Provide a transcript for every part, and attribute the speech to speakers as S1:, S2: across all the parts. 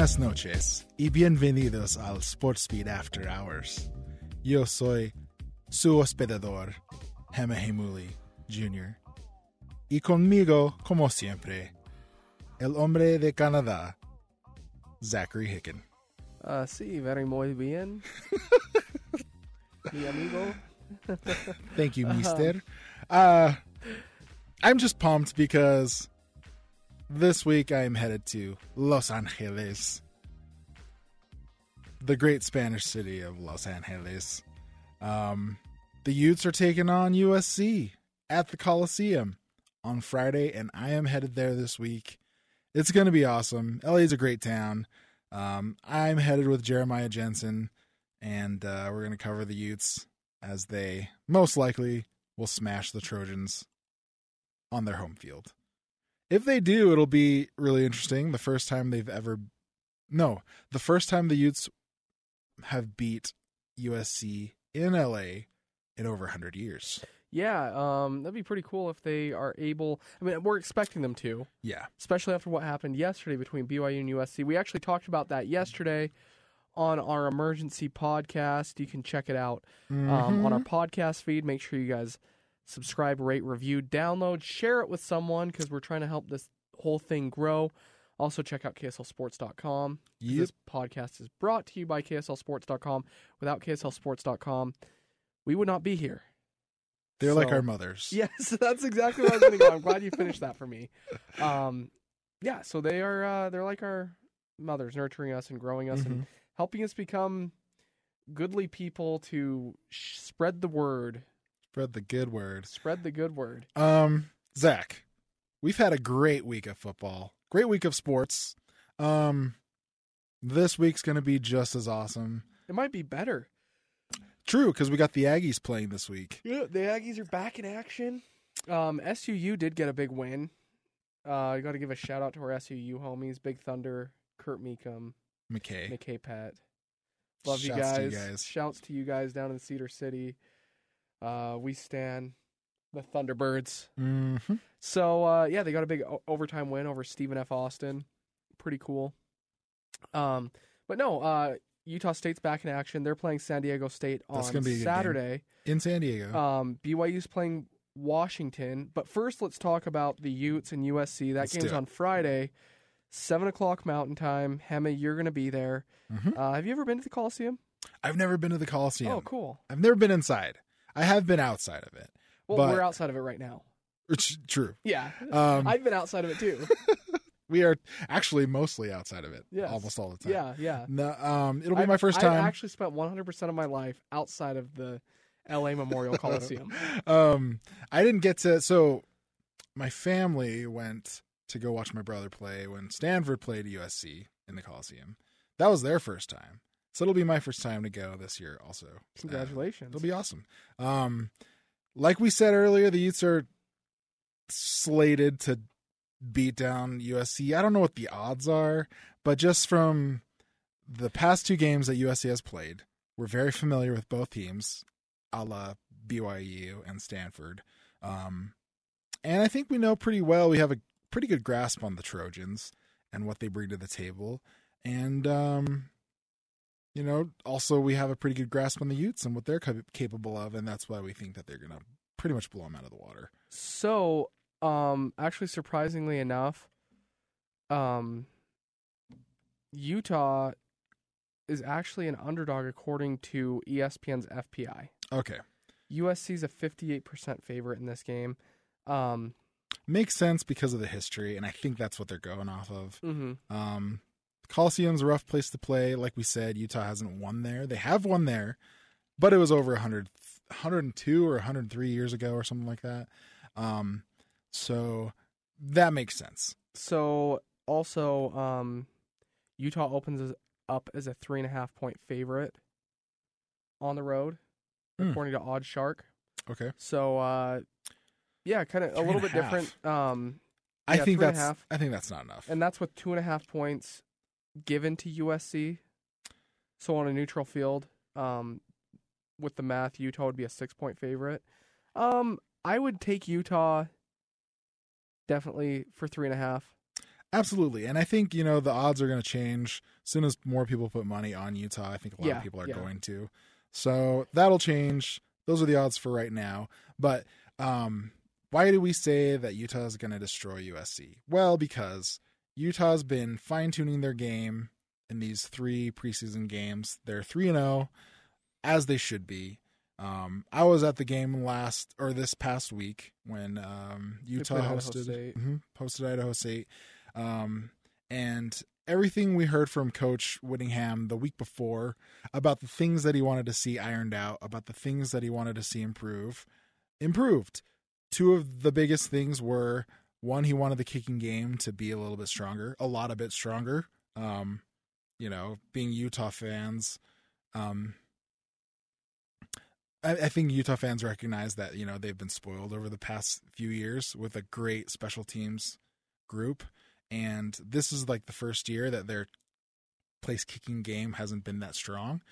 S1: Buenas noches y bienvenidos al Sportspeed After Hours. Yo soy su hospedador, Hema Hemuli Jr. Y conmigo, como siempre, el hombre de Canadá, Zachary Hicken.
S2: Uh, sí, very muy bien. Mi amigo.
S1: Thank you, Mister. Uh, I'm just pumped because this week I am headed to Los Angeles, the great Spanish city of Los Angeles. Um, the Utes are taking on USC at the Coliseum on Friday, and I am headed there this week. It's going to be awesome. LA is a great town. Um, I'm headed with Jeremiah Jensen, and uh, we're going to cover the Utes as they most likely will smash the Trojans on their home field. If they do, it'll be really interesting. The first time they've ever, no, the first time the Utes have beat USC in LA in over 100 years.
S2: Yeah, um, that'd be pretty cool if they are able. I mean, we're expecting them to,
S1: Yeah.
S2: especially after what happened yesterday between BYU and USC. We actually talked about that yesterday on our emergency podcast. You can check it out um, on our podcast feed. Make sure you guys subscribe, rate, review, download, share it with someone because we're trying to help this whole thing grow. Also, check out KSLSports.com.
S1: Yep.
S2: This podcast is brought to you by KSLSports.com. Without KSLSports.com, we would not be here.
S1: They're like our mothers.
S2: Yes, that's exactly what I was going to go. I'm glad you finished that for me. Um, yeah, so they are uh, they're like our mothers, nurturing us and growing us and helping us become goodly people to sh- spread the word,
S1: Spread the good word.
S2: spread the good word.
S1: Um, Zach, we've had a great week of football, great week of sports. Um, this week's going to be just as awesome.
S2: It might be better.
S1: True, because we got the Aggies playing this week.
S2: Yeah, the Aggies are back in action. Um, SUU did get a big win. Uh, I got to give a shout out to our SUU homies, Big Thunder, Kurt Meekum,
S1: McKay.
S2: McKay Pat. Love you guys.
S1: to you guys.
S2: Shouts to you guys down in Cedar City. Uh, we stand the Thunderbirds.
S1: hmm
S2: So uh, yeah, they got a big o- overtime win over Stephen F. Austin. Pretty cool. Um, but no, uh, Utah State's back in action. They're playing San Diego State on
S1: That's gonna be a good game.
S2: Saturday.
S1: In San Diego.
S2: Um, BYU's playing Washington. But first, let's talk about the Utes and USC. That
S1: Let's
S2: game's on Friday, seven o'clock Mountain Time. Hema, you're gonna be there.
S1: Mhm.
S2: Uh, have you ever been to the Coliseum?
S1: I've never been to the Coliseum.
S2: Oh, cool.
S1: I've never been inside. I have been outside of it.
S2: Well,
S1: But-
S2: we're outside of it right now.
S1: It's true.
S2: Yeah,
S1: Um,
S2: I've been outside of it too.
S1: we are actually mostly outside of it.
S2: Yes.
S1: Almost all the time.
S2: yeah, yeah.
S1: No, um, it'll be
S2: I've-
S1: my first time.
S2: I've actually spent 100% of my life outside of the LA Memorial Coliseum.
S1: um, I didn't get to. So, my family went to go watch my brother play when Stanford played USC in the Coliseum. That was their first time. So it'll be my first time to go this year. Also, Uh,
S2: Congratulations.
S1: it'll be awesome. Um, like we said earlier, the Utes are slated to beat down USC. I don't know what the odds are, but just from the past two games that USC has played, we're very familiar with both teams, a la BYU and Stanford. Um, and I think we know pretty well. We have a pretty good grasp on the Trojans and what they bring to the table. And, um, you know, also we have a pretty good grasp on the Utes and what they're capable of. And that's why we think that they're going to pretty much blow them out of the water.
S2: So, um, actually, surprisingly enough, um, Utah is actually an underdog according to ESPN's FPI.
S1: Okay.
S2: USC's a 58% favorite in this game. Um,
S1: Makes sense because of the history. And I think that's what they're going off of.
S2: mhm.
S1: Um, Coliseum's a rough place to play. Like we said, Utah hasn't won there. They have won there, but it was over 100, 102 or 103 years ago or something like that. Um, so that makes sense.
S2: So, also, um, Utah opens up as a three and a half point favorite on the road,
S1: Hmm.
S2: according to OddsShark.
S1: Okay.
S2: So, uh, yeah, kind of a little bit different. Um,
S1: I think
S2: three and a
S1: that's
S2: half.
S1: I think that's not enough.
S2: and that's with two and a half points given to USC. So on a neutral field, um, with the math, Utah would be a six point favorite. Um, I would take Utah definitely for three and a half.
S1: Absolutely. And I think, you know, the odds are going to change as soon as more people put money on Utah. I think a lot
S2: Yeah,
S1: of people are
S2: yeah.
S1: going to. So that'll change. Those are the odds for right now. But um, why do we say that Utah is going to destroy USC? Well, because Utah's been fine tuning their game in these three preseason games. They're 3 and 0, as they should be. Um, I was at the game last or this past week when um, Utah
S2: Idaho
S1: hosted
S2: State.
S1: mhm, hosted Idaho State, um, and everything we heard from Coach Whittingham the week before about the things that he wanted to see ironed out, about the things that he wanted to see improve, improved. Two of the biggest things were one, he wanted the kicking game to be a little bit stronger, a lot a bit stronger. Um, you know, being Utah fans, um, I, I think Utah fans recognize that you know they've been spoiled over the past few years with a great special teams group, and this is like the first year that their place kicking game hasn't been that strong.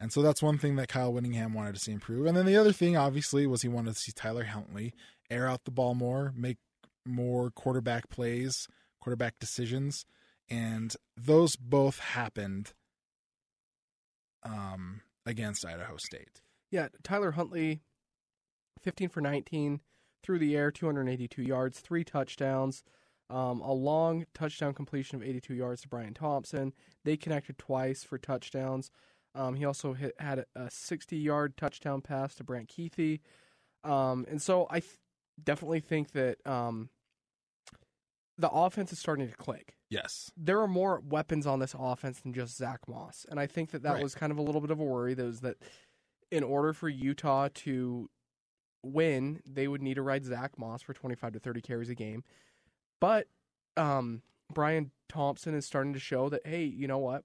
S1: And so that's one thing that Kyle Whittingham wanted to see improve. And then the other thing, obviously, was he wanted to see Tyler Huntley air out the ball more, make more quarterback plays, quarterback decisions. And those both happened um, against Idaho State.
S2: Yeah, Tyler Huntley, 15 for 19 through the air, 282 yards, three touchdowns, um, a long touchdown completion of 82 yards to Bryan Thompson. They connected twice for touchdowns. Um, he also hit, had a 60 yard touchdown pass to Brant Kuithe. Um, and so I th- definitely think that um, the offense is starting to click
S1: Yes.
S2: there are more weapons on this offense than just Zach Moss, and I think that that
S1: Right.
S2: was kind of a little bit of a worry. That was that in order for Utah to win, they would need to ride Zach Moss for twenty five to thirty carries a game. But um, Bryan Thompson is starting to show that hey, you know what?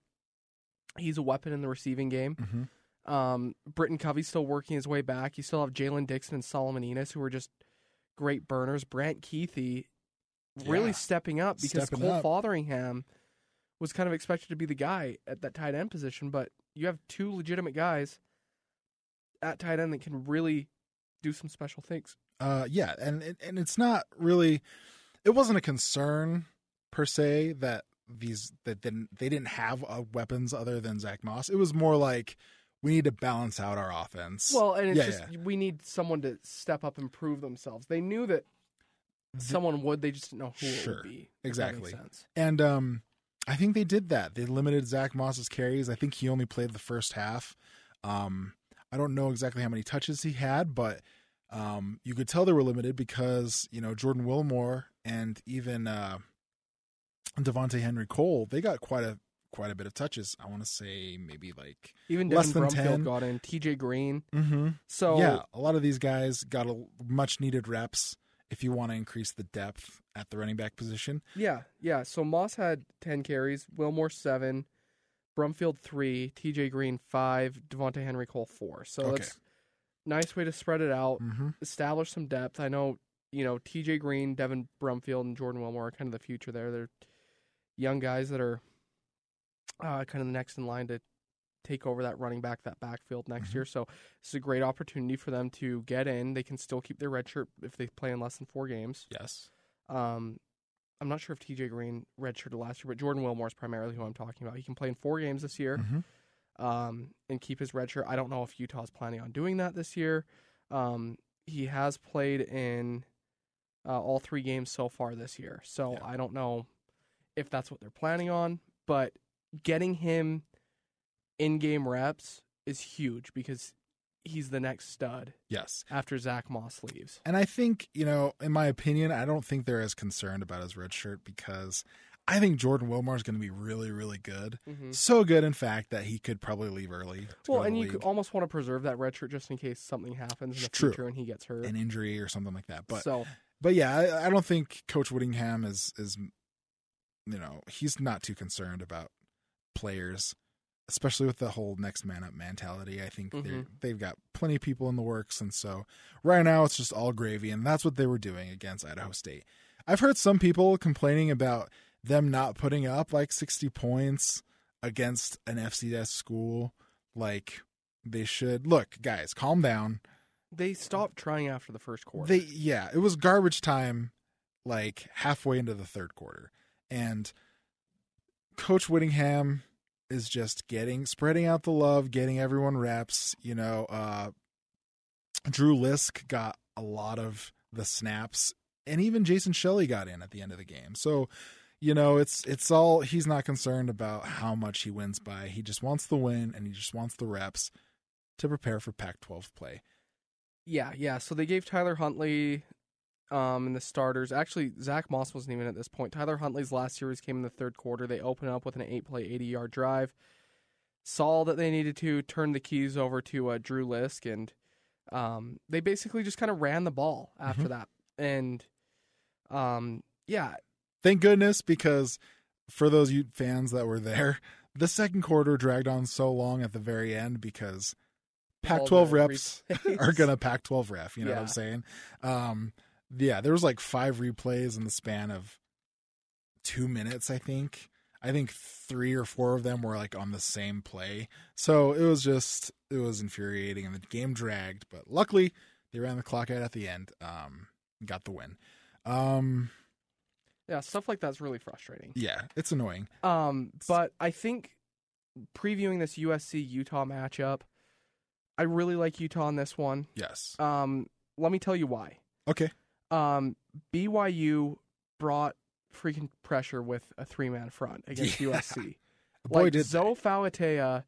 S2: He's a weapon in the receiving game.
S1: Mm-hmm.
S2: Um, Britton Covey's still working his way back. You still have Jaylen Dixon and Solomon Enos, who are just great burners. Brant Kuithe really
S1: Yeah.
S2: stepping up because
S1: Stepping
S2: Cole
S1: up.
S2: Fotheringham was kind of expected to be the guy at that tight end position, but you have two legitimate guys at tight end that can really do some special things.
S1: Uh, yeah, and and it's not really. It wasn't a concern per se that these that didn't they didn't have uh, weapons other than Zach Moss. It was more like we need to balance out our offense.
S2: Well, and it's
S1: Yeah,
S2: just we need someone to step up and prove themselves. They knew that someone would, they just didn't know who it would be. if that makes
S1: Exactly. And um, I think they did that. They limited Zach Moss's carries. I think he only played the first half. Um, I don't know exactly how many touches he had, but um, you could tell they were limited because you know Jordan Wilmore and even uh, Devonte Henry Cole they got quite a quite a bit of touches. I want to say maybe like
S2: Even
S1: Less
S2: Devin
S1: than
S2: Brumfield
S1: 10.
S2: got in. T.J. Green.
S1: mm-hmm.
S2: So
S1: yeah, a lot of these guys got a much needed reps if you want to increase the depth at the running back position.
S2: Yeah, yeah. So Moss had ten carries, Wilmore seven, Brumfield three, T.J. Green five, Devonte Henry Cole four. So
S1: Okay.
S2: it's nice way to spread it out,
S1: Mm-hmm.
S2: establish some depth. I know you know T.J. Green, Devin Brumfield, and Jordan Wilmore are kind of the future there. They're young guys that are uh, kind of the next in line to take over that running back, that backfield next
S1: Mhm.
S2: year. So this is a great opportunity for them to get in. They can still keep their red shirt if they play in less than four games.
S1: Yes.
S2: Um, I'm not sure if TJ Green redshirted last year, but Jordan Wilmore is primarily who I'm talking about. He can play in four games this year
S1: Mm-hmm.
S2: um, and keep his red shirt. I don't know if Utah's planning on doing that this year. Um, he has played in uh, all three games so far this year, so
S1: Yeah.
S2: I don't know if that's what they're planning on. But getting him in-game reps is huge because he's the next stud
S1: Yes.
S2: after Zach Moss leaves.
S1: And I think, you know, in my opinion, I don't think they're as concerned about his red shirt because I think Jordan Wilmore is going to be really, really good.
S2: Mm-hmm.
S1: So good, in fact, that he could probably leave early.
S2: Well, and you could almost want to preserve that red shirt just in case something happens in the
S1: True.
S2: future and he gets hurt.
S1: an injury or something like that. But
S2: so
S1: but yeah, I, I don't think Coach Whittingham is is you know he's not too concerned about players, especially with the whole next man up mentality. I think
S2: Mhm.
S1: they've got plenty of people in the works, and so right now it's just all gravy, and that's what they were doing against Idaho State. I've heard some people complaining about them not putting up like sixty points against an FCS school, like they should. Look, guys, calm down.
S2: they stopped trying after the first quarter.
S1: They yeah, it was garbage time like halfway into the third quarter. And Coach Whittingham is just getting spreading out the love, getting everyone reps. You know, uh, Drew Lisk got a lot of the snaps, and even Jason Shelley got in at the end of the game. So, you know, it's it's all he's not concerned about how much he wins by. He just wants the win, and he just wants the reps to prepare for Pac-12 play.
S2: Yeah, yeah. So they gave Tyler Huntley um in the starters. Actually, Zach Moss wasn't even at this point. Tyler Huntley's last series came in the third quarter. They opened up with an eight-play, 80-yard drive. Saw that they needed to turn the keys over to uh, Drew Lisk, and um, they basically just kind of ran the ball after
S1: Mhm.
S2: that. And um, yeah,
S1: Thank goodness, because for those you fans that were there, the second quarter dragged on so long at the very end because
S2: all
S1: Pac-12 reps
S2: replays.
S1: are gonna Pac-12 ref. You know what I'm saying? Um, yeah, there was like five replays in the span of two minutes. I think. I think three or four of them were like on the same play. So it was just it was infuriating, and the game dragged. But luckily, they ran the clock out at the end. Um, got the win. Um,
S2: yeah, stuff like that's really frustrating.
S1: yeah, it's annoying.
S2: Um, but I think previewing this USC Utah matchup, I really like Utah in this one.
S1: Yes.
S2: Um, let me tell you why.
S1: Okay.
S2: Um, BYU brought freaking pressure with a three man front against
S1: Yeah.
S2: USC.
S1: Boy,
S2: like
S1: did
S2: Zo Fauatea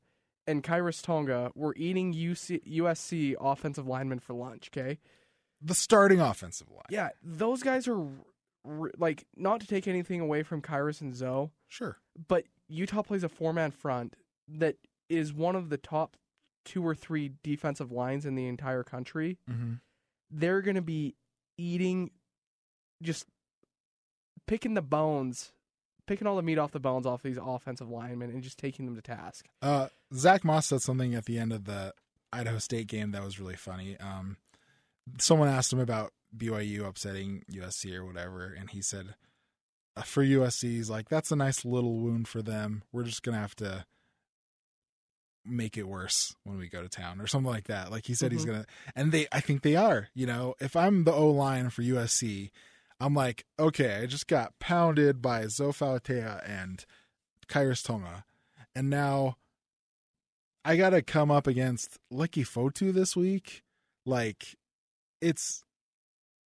S2: and Khyiris Tonga were eating UC, USC offensive linemen for lunch. Okay.
S1: the starting offensive line.
S2: Yeah, those guys are r- like not to take anything away from Khyiris and Zoe,
S1: Sure.
S2: but Utah plays a four man front that is one of the top two or three defensive lines in the entire country.
S1: Mm-hmm.
S2: They're going to be eating, just picking the bones, picking all the meat off the bones off these offensive linemen and just taking them to task.
S1: Uh, Zach Moss said something at the end of the Idaho State game that was really funny. Um, someone asked him about BYU upsetting USC or whatever, and he said, uh, "For USC, he's like that's a nice little wound for them. We're just gonna have to." Make it worse when we go to town or something like that like he said he's
S2: Mhm.
S1: gonna and they i think they are you know if i'm the o line for usc i'm like okay i just got pounded by zo fauatea and khyiris tonga and now I gotta come up against Leki Fotu this week. Like, it's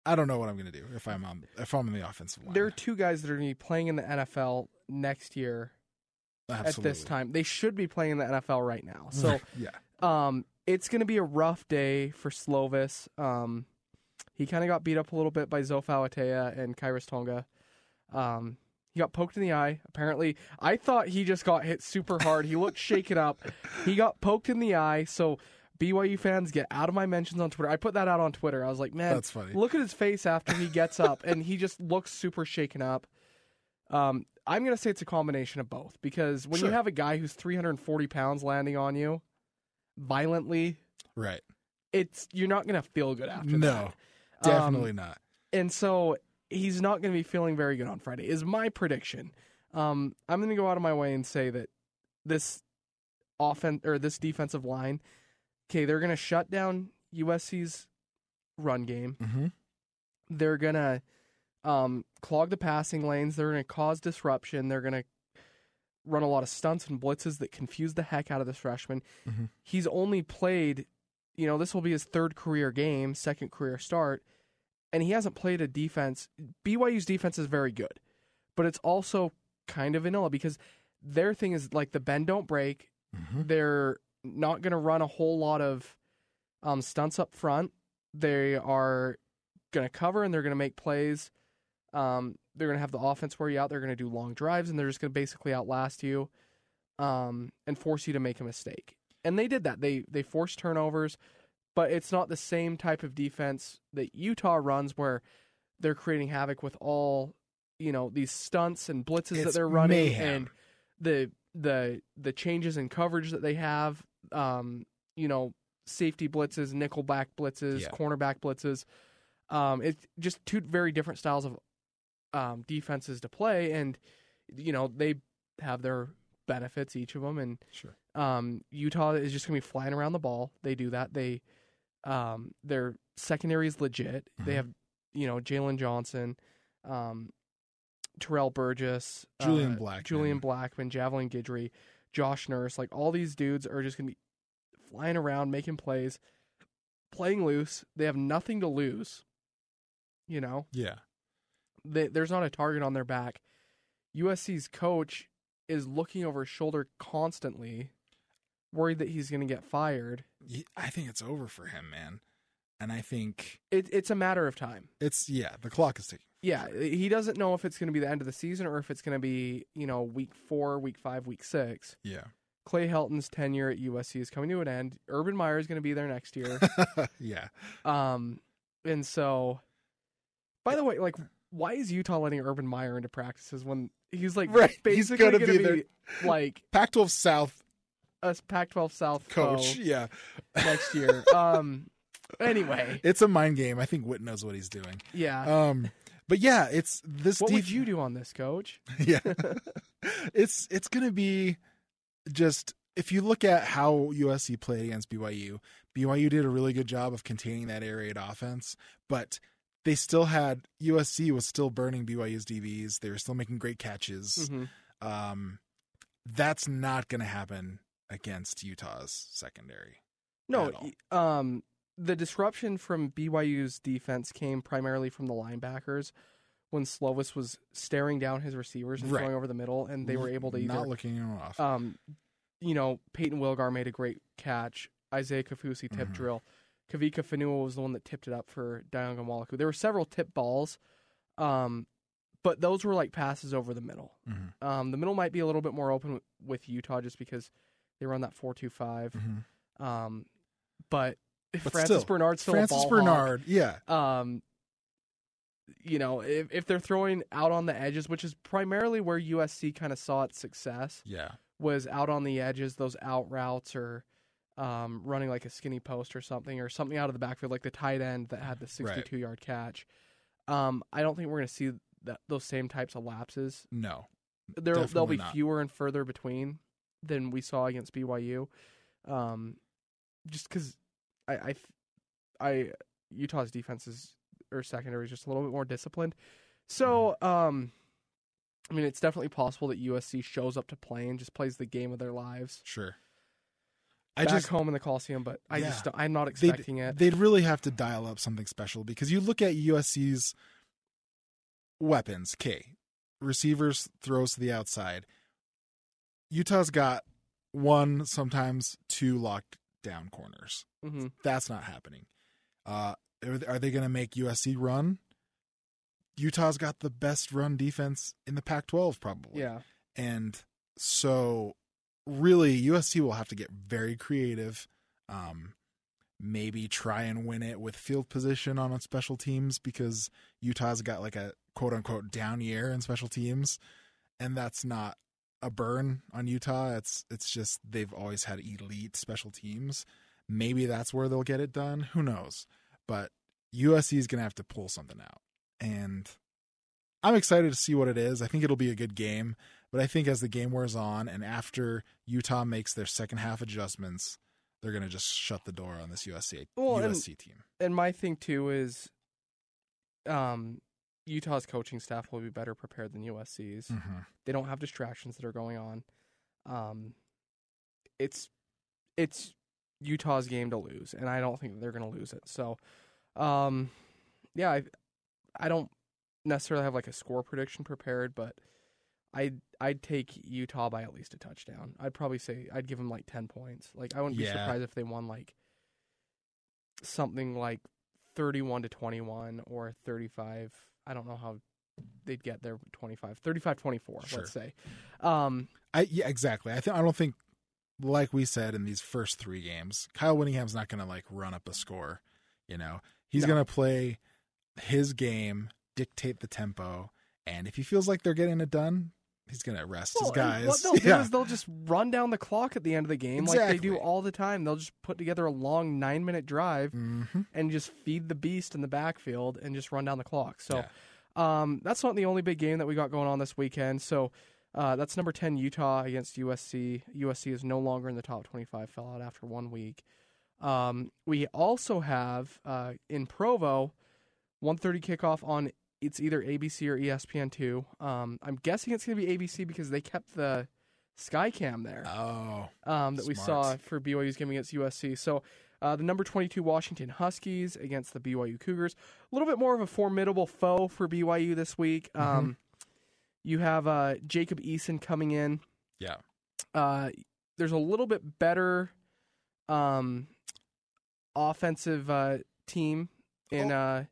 S1: I don't know what I'm gonna do if I'm on if I'm in the offensive line.
S2: There are two guys that are going to be playing in the NFL next year
S1: Absolutely.
S2: at this time. They should be playing the NFL right now. So
S1: yeah,
S2: Um, it's going to be a rough day for Slovis. Um, he kind of got beat up a little bit by Zo Fauatea and Khyiris Tonga. Um, he got poked in the eye. Apparently, I thought he just got hit super hard. He looked shaken up. He got poked in the eye. So BYU fans get out of my mentions on Twitter. I put that out on Twitter. I was like, man,
S1: that's funny.
S2: look at his face after he gets up, and he just looks super shaken up. Um, I'm gonna say it's a combination of both because when you have a guy who's 340 pounds landing on you violently,
S1: Right?
S2: it's you're not gonna feel good after
S1: No,
S2: that. Um,
S1: definitely not.
S2: and so he's not gonna be feeling very good on Friday. Is my prediction. Um, I'm gonna go out of my way and say that this offense or this defensive line, okay, they're gonna shut down USC's run game.
S1: Mm-hmm.
S2: they're gonna um, clog the passing lanes. They're gonna cause disruption. They're gonna run a lot of stunts and blitzes that confuse the heck out of this freshman.
S1: Mhm.
S2: He's only played, you know, this will be his third career game, second career start, and he hasn't played a defense. BYU's defense is very good, but it's also kind of vanilla because their thing is like the bend don't break.
S1: Mm-hmm.
S2: They're not going to run a whole lot of um, stunts up front. They are going to cover and they're going to make plays. Um, they're going to have the offense wear you out. They're going to do long drives and they're just going to basically outlast you um, and force you to make a mistake. And they did that. They they forced turnovers, but it's not the same type of defense that Utah runs where they're creating havoc with all you know these stunts and blitzes that they're running
S1: mayhem.
S2: and the the the changes in coverage that they have. Um, you know, safety blitzes, nickelback blitzes,
S1: Yeah.
S2: cornerback blitzes. Um, it's just two very different styles of um, defenses to play, and you know they have their benefits each of them. And
S1: Sure.
S2: um, Utah is just going to be flying around the ball. They do that. They um, their secondary is legit. They
S1: Mhm.
S2: have you know Jaylon Johnson. Um, Terrell Burgess,
S1: Julian
S2: uh,
S1: Blackman.
S2: Julian Blackman, Javelin Guidry, Josh Nurse, like all these dudes are just gonna be flying around, making plays, playing loose. They have nothing to lose. You know,
S1: Yeah.
S2: They, there's not a target on their back. USC's coach is looking over his shoulder constantly, worried that he's going to get fired.
S1: I think it's over for him, man. And I think
S2: It, it's a matter of time.
S1: it's yeah, the clock is ticking.
S2: Yeah, he doesn't know if it's going to be the end of the season or if it's going to be, you know, week four, week five, week six.
S1: Yeah.
S2: Clay Helton's tenure at USC is coming to an end. Urban Meyer is going to be there next year.
S1: yeah.
S2: um, and so, by the way, like, why is Utah letting Urban Meyer into practices when he's like
S1: Right,
S2: basically going to
S1: be
S2: be, like
S1: Pac-12 South
S2: a Pac-12 South
S1: coach. Yeah.
S2: next year. um, anyway,
S1: It's a mind game. I think Witt knows what he's doing.
S2: yeah.
S1: Um, but yeah, it's this.
S2: what
S1: def-
S2: would you do on this, Coach?
S1: yeah, it's it's gonna be just if you look at how USC played against BYU, BYU did a really good job of containing that air raid offense, but they still had USC was still burning BYU's DBs. They were still making great catches.
S2: Mhm.
S1: Um, that's not gonna happen against Utah's secondary.
S2: No,
S1: at all.
S2: y- um, the disruption from BYU's defense came primarily from the linebackers when Slovis was staring down his receivers and
S1: Right.
S2: throwing over the middle, and they were able to
S1: not looking him off.
S2: um, you know, Payton Wilgar made a great catch. Isaiah Kaufusi tip
S1: Mhm.
S2: drill. Kavika Fonua was the one that tipped it up for Dayan Ghanwoloku. There were several tip balls, um, but those were like passes over the middle.
S1: Mhm.
S2: Um, the middle might be a little bit more open with, with Utah just because they run that four-two-five.
S1: Mhm.
S2: Um, but, if
S1: But
S2: Francis
S1: still,
S2: Bernard's still
S1: Francis
S2: a ball Francis
S1: Bernard, yeah,
S2: hawk, um, you know, if if they're throwing out on the edges, which is primarily where USC kind of saw its success,
S1: yeah,
S2: was out on the edges, those out routes or um, running like a skinny post or something, or something out of the backfield, like the tight end that had the
S1: Right.
S2: 62 yard catch. Um, I don't think we're going to see that, those same types of lapses.
S1: no,
S2: There, they'll be
S1: not.
S2: fewer and further between than we saw against BYU. Um, just because I, I, I, Utah's defense is or secondary is just a little bit more disciplined. So,
S1: Mm-hmm.
S2: um, I mean, it's definitely possible that USC shows up to play and just plays the game of their lives
S1: sure. I
S2: back
S1: just
S2: home in the Coliseum, but I
S1: Yeah.
S2: just I'm not
S1: they'd,
S2: expecting it.
S1: they'd really have to dial up something special because you look at USC's weapons, K, receivers, throws to the outside. Utah's got one, sometimes two locked down corners.
S2: hmm
S1: That's not happening. Uh, are, are they going to make USC run? Utah's got the best run defense in the Pac 12, probably.
S2: Yeah,
S1: And so, really, USC will have to get very creative. Um, maybe try and win it with field position on special teams because Utah's got like a quote unquote down year in special teams. And that's not a burn on Utah. It's it's just they've always had elite special teams. Maybe that's where they'll get it done. Who knows? But USC is going to have to pull something out. And I'm excited to see what it is. I think it'll be a good game. But I think as the game wears on and after Utah makes their second half adjustments, they're going to just shut the door on this USC
S2: Well, and-
S1: USC team.
S2: and my thing too is, um, Utah's coaching staff will be better prepared than USC's.
S1: Mm-hmm.
S2: They don't have distractions that are going on. Um, it's it's Utah's game to lose, and I don't think they're going to lose it. So, um, yeah, I I don't necessarily have like a score prediction prepared, but I I'd take Utah by at least a touchdown. I'd probably say I'd give them like ten points. Like I wouldn't be
S1: Yeah.
S2: surprised if they won like something like thirty-one to twenty-one or thirty-five. I don't know how they'd get there 25 35 24
S1: Sure.
S2: let's say um
S1: I yeah, exactly. I think I don't think like we said in these first three games, Kyle Whittingham's not going to like run up a score. You know, he's
S2: No.
S1: going to play his game, dictate the tempo, and if he feels like they're getting it done, he's going to arrest his
S2: Well, and
S1: guys.
S2: What they'll
S1: yeah.
S2: do is they'll just run down the clock at the end of the game like they do all the time. They'll just put together a long nine minute drive
S1: Mhm.
S2: and just feed the beast in the backfield and just run down the clock. So
S1: Yeah.
S2: um, that's not the only big game that we got going on this weekend. So uh, that's number 10 Utah against USC. USC is no longer in the top 25, fell out after one week. Um, we also have uh, in Provo, 1.30 kickoff on it's either ABC or E ESPN two. Um, I'm guessing it's going to be ABC because they kept the Skycam there
S1: Oh,
S2: um, that we saw for BYU's game against USC. So uh, the number 22 Washington Huskies against the BYU Cougars. A little bit more of a formidable foe for BYU this week.
S1: Mm-hmm.
S2: Um, you have uh, Jacob Eason coming in.
S1: yeah.
S2: Uh, there's a little bit better um, offensive uh, team in uh,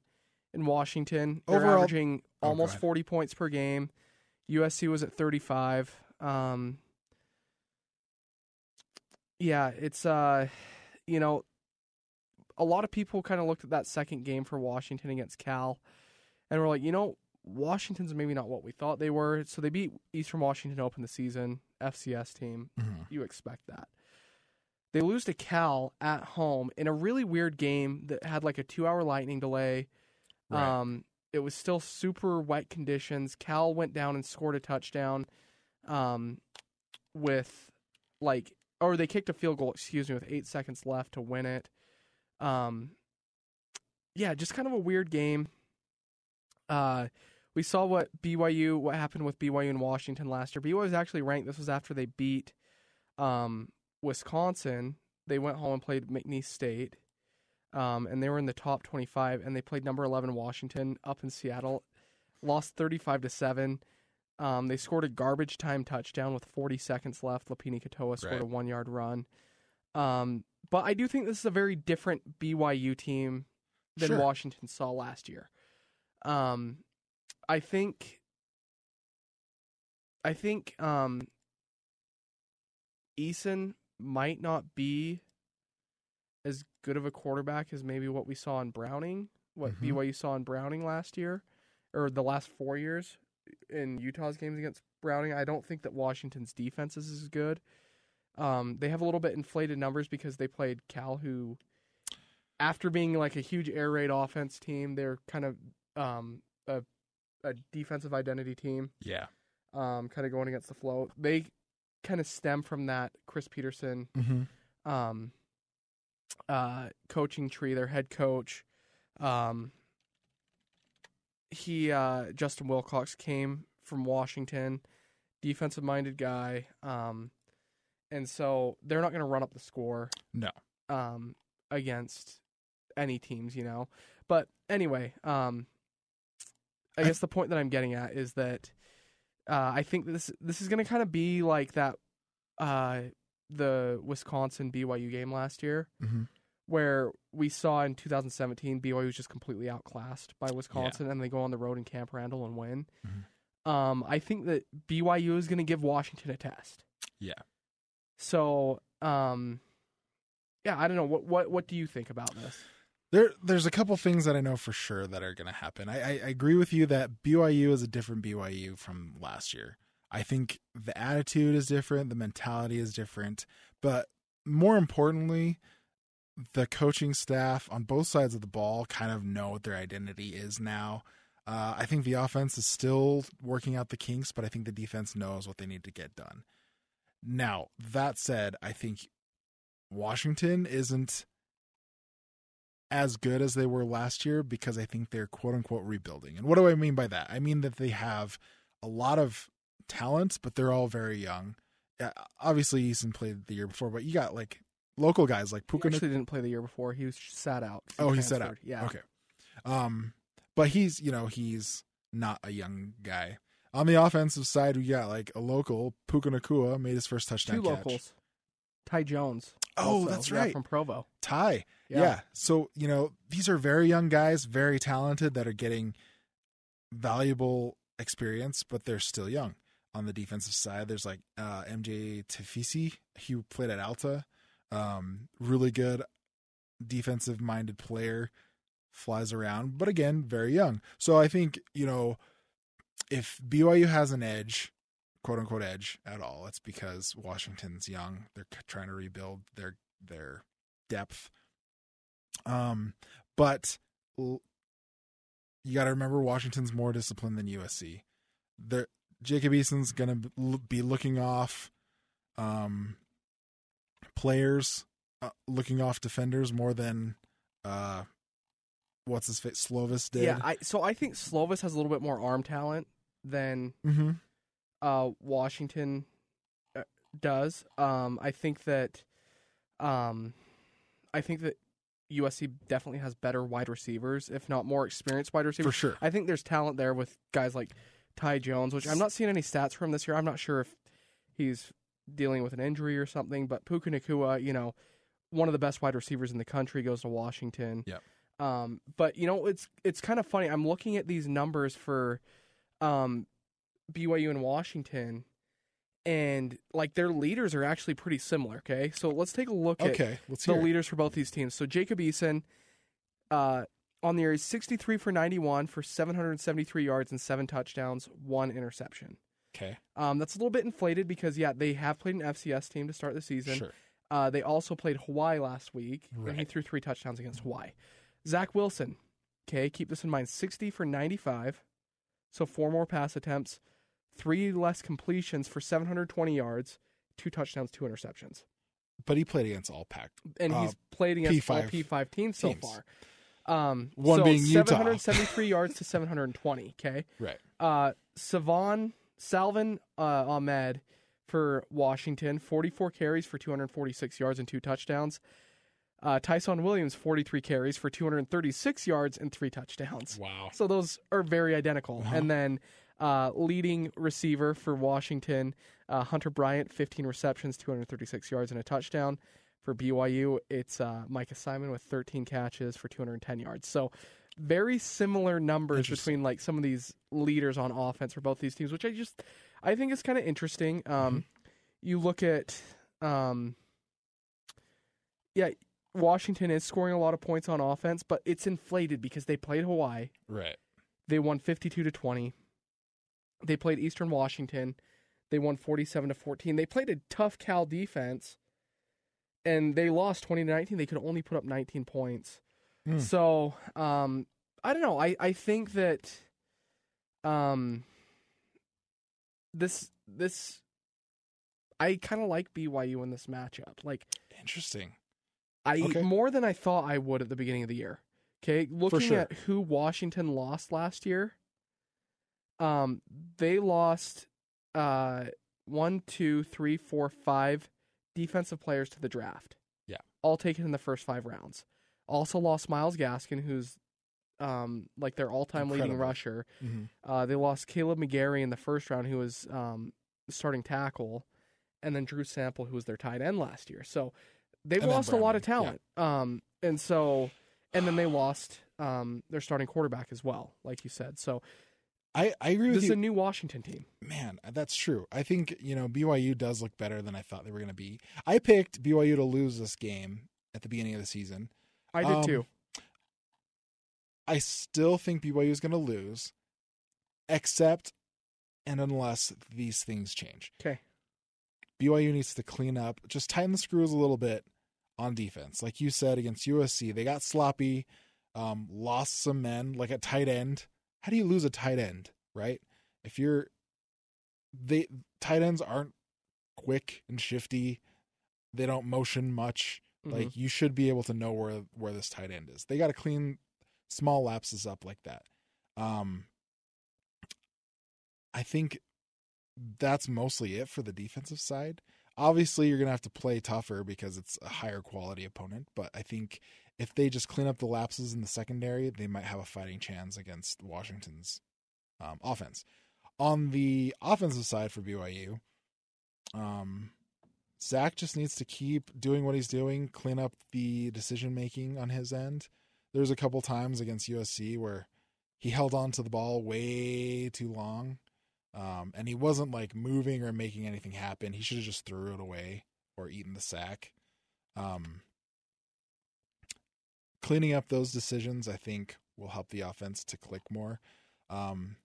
S2: in Washington. They're
S1: Overall-
S2: averaging
S1: Oh,
S2: almost
S1: ahead.
S2: 40 points per game. USC was at 35. Um, yeah, it's uh, you know, a lot of people kind of looked at that second game for Washington against Cal, and were like, you know, Washington's maybe not what we thought they were. So they beat Eastern Washington to open the season, FCS team.
S1: Mhm.
S2: You expect that. They lose to Cal at home in a really weird game that had like a two-hour lightning delay.
S1: Right.
S2: Um, it was still super wet conditions. Cal went down and scored a touchdown, um, with like, or they kicked a field goal. Excuse me, with eight seconds left to win it. Um, yeah, just kind of a weird game. Uh, we saw what BYU, what happened with BYU in Washington last year. BYU was actually ranked. This was after they beat um, Wisconsin. They went home and played McNeese State, um, and they were in the top 25. And they played number 11 Washington up in Seattle, lost 35 to seven. Um, they scored a garbage time touchdown with 40 seconds left. Lopini Katoa scored
S1: Right.
S2: a one yard run. Um, but I do think this is a very different BYU team than
S1: Sure.
S2: Washington saw last year. Um, I think, I think, um, Eason might not be as good of a quarterback as maybe what we saw in Browning, what
S1: Mhm.
S2: BYU saw in Browning last year, or the last four years in Utah's games against Browning. I don't think that Washington's defense is as good. Um, they have a little bit inflated numbers because they played Cal, who, after being like a huge air raid offense team, they're kind of um, a, a defensive identity team,
S1: Yeah.
S2: um, kind of going against the flow. They kind of stem from that Chris Petersen
S1: Mm-hmm.
S2: um, uh, coaching tree, their head coach. Um, he uh, Justin Wilcox came from Washington, defensive minded guy, um, and so they're not going to run up the score.
S1: No.
S2: um, against any teams, you know. But anyway, um, I guess the point that I'm getting at is that uh, I think this this is going to kind of be like that uh, the Wisconsin BYU game last year,
S1: Mm-hmm.
S2: where we saw in 2017 BYU was just completely outclassed by Wisconsin, and they go on the road in Camp Randall and win.
S1: Mhm.
S2: Um, I think that BYU is going to give Washington a test.
S1: Yeah.
S2: So, um, yeah, I don't know. What what what do you think about this?
S1: There, there's a couple things that I know for sure that are going to happen. I, I, I agree with you that BYU is a different BYU from last year. I think the attitude is different, the mentality is different, but more importantly, the coaching staff on both sides of the ball kind of know what their identity is now. Uh, I think the offense is still working out the kinks, but I think the defense knows what they need to get done. Now, that said, I think Washington isn't as good as they were last year because I think they're quote unquote rebuilding. And what do I mean by that? I mean that they have a lot of talent, but they're all very young. Yeah, obviously, Easton played the year before, but you got like local guys like
S2: He
S1: Puka.
S2: actually didn't play the year before. He was sat out. 'cause
S1: Oh, he sat out.
S2: Yeah.
S1: Okay. Um, but he's you know he's not a young guy. On the offensive side, we got like a local Puka Nacua made his first touchdown
S2: Two
S1: catch.
S2: locals. Ty Jones.
S1: Oh,
S2: also,
S1: that's
S2: yeah,
S1: right.
S2: from Provo.
S1: Ty. Yeah. So, you know, these are very young guys, very talented that are getting valuable experience, but they're still young. On the defensive side, there's like uh, MJ Tafisi. He played at Alta. Um, really good defensive minded player, flies around, but again, very young. So I think, you know, if BYU has an edge, quote unquote edge at all, it's because Washington's young. They're trying to rebuild their their depth. Um, but you got to remember Washington's more disciplined than USC. There, Jacob Eason's going to be looking off um, players, uh, looking off defenders more than uh, what's his face Slovis did.
S2: Yeah, I so I think Slovis has a little bit more arm talent than
S1: mm-hmm.
S2: uh, Washington uh, does. Um, I think that, um, I think that USC definitely has better wide receivers, if not more experienced wide receivers.
S1: for sure.
S2: I think there's talent there with guys like Ty Jones, which I'm not seeing any stats from this year. I'm not sure if he's dealing with an injury or something, but Puka Nacua, you know, one of the best wide receivers in the country, goes to Washington.
S1: Yep.
S2: Um, but you know, it's it's kind of funny. I'm looking at these numbers for um, BYU and Washington, and like their leaders are actually pretty similar. Okay, so let's take a look at
S1: Okay, let's
S2: the leaders for both these teams. So Jacob Eason, uh, on the year, is 63 for 91 for 773 yards and seven touchdowns, one interception.
S1: Okay,
S2: Um, that's a little bit inflated because yeah, they have played an FCS team to start the season.
S1: sure.
S2: Uh, they also played Hawaii last week, and he threw three touchdowns against Hawaii. Zach Wilson, okay, keep this in mind: 60 for 95, so four more pass attempts, three less completions for 720 yards, two touchdowns, two interceptions
S1: But he played against all packed.
S2: and
S1: Uh,
S2: he's played against all
S1: P5
S2: P5 teams so
S1: teams.
S2: far. Um,
S1: One
S2: so
S1: being Utah.
S2: 773 yards to 720. Okay.
S1: Right.
S2: Uh, Savon Salvin uh, Ahmed for Washington, 44 carries for 246 yards and two touchdowns. Uh, Tyson Williams, 43 carries for 236 yards and three touchdowns.
S1: Wow.
S2: So those are very identical.
S1: Uh-huh.
S2: And then uh, leading receiver for Washington, uh, Hunter Bryant, 15 receptions, 236 yards and a touchdown. For BYU, it's uh, Micah Simon with 13 catches for 210 yards. So very similar numbers between like some of these leaders on offense for both these teams, which I just I think is kind of interesting. Um, You look at um, yeah, Washington is scoring a lot of points on offense, but it's inflated because they played Hawaii.
S1: Right.
S2: They won 52 to 20. They played Eastern Washington. They won 47 to 14. They played a tough Cal defense and they lost 20 to 19. They could only put up 19 points.
S1: Hmm.
S2: So, um I don't know. I I think that um this this I kind of like BYU in this matchup. Like
S1: Interesting.
S2: I
S1: Okay.
S2: more than I thought I would at the beginning of the year. Okay, looking
S1: sure.
S2: at who Washington lost last year, um, they lost uh one, two, three, four, five defensive players to the draft.
S1: Yeah.
S2: all taken in the first five rounds. Also lost Myles Gaskin, who's um like their all-time leading
S1: Incredible.
S2: rusher.
S1: hmm
S2: Uh, they lost Kaleb McGary in the first round, who was um, starting tackle, and then Drew Sample, who was their tight end last year. So they've
S1: And
S2: lost a lot of talent. Um, and so, and then they lost um, their starting quarterback as well, like you said. So
S1: I, I agree with
S2: this is a new Washington team.
S1: Man, that's true. I think, you know, BYU does look better than I thought they were going to be. I picked BYU to lose this game at the beginning of the season.
S2: I did
S1: Um,
S2: too.
S1: I still think BYU is going to lose, except and unless these things change.
S2: Okay.
S1: BYU needs to clean up, just tighten the screws a little bit on defense. Like you said against USC, they got sloppy, um, lost some men, like at tight end. How do you lose a tight end, right? If you're they tight ends aren't quick and shifty. They don't motion much.
S2: Mhm.
S1: Like you should be able to know where where this tight end is. They got to clean small lapses up like that. Um I think that's mostly it for the defensive side. Obviously, you're going to have to play tougher because it's a higher quality opponent, but I think if they just clean up the lapses in the secondary, they might have a fighting chance against Washington's um, offense. On the offensive side for BYU, um, Zach just needs to keep doing what he's doing, clean up the decision making on his end. There's a couple times against USC where he held on to the ball way too long, um, and he wasn't like moving or making anything happen. He should have just threw it away or eaten the sack. Um, cleaning up those decisions, I think, will help the offense to click more. Um,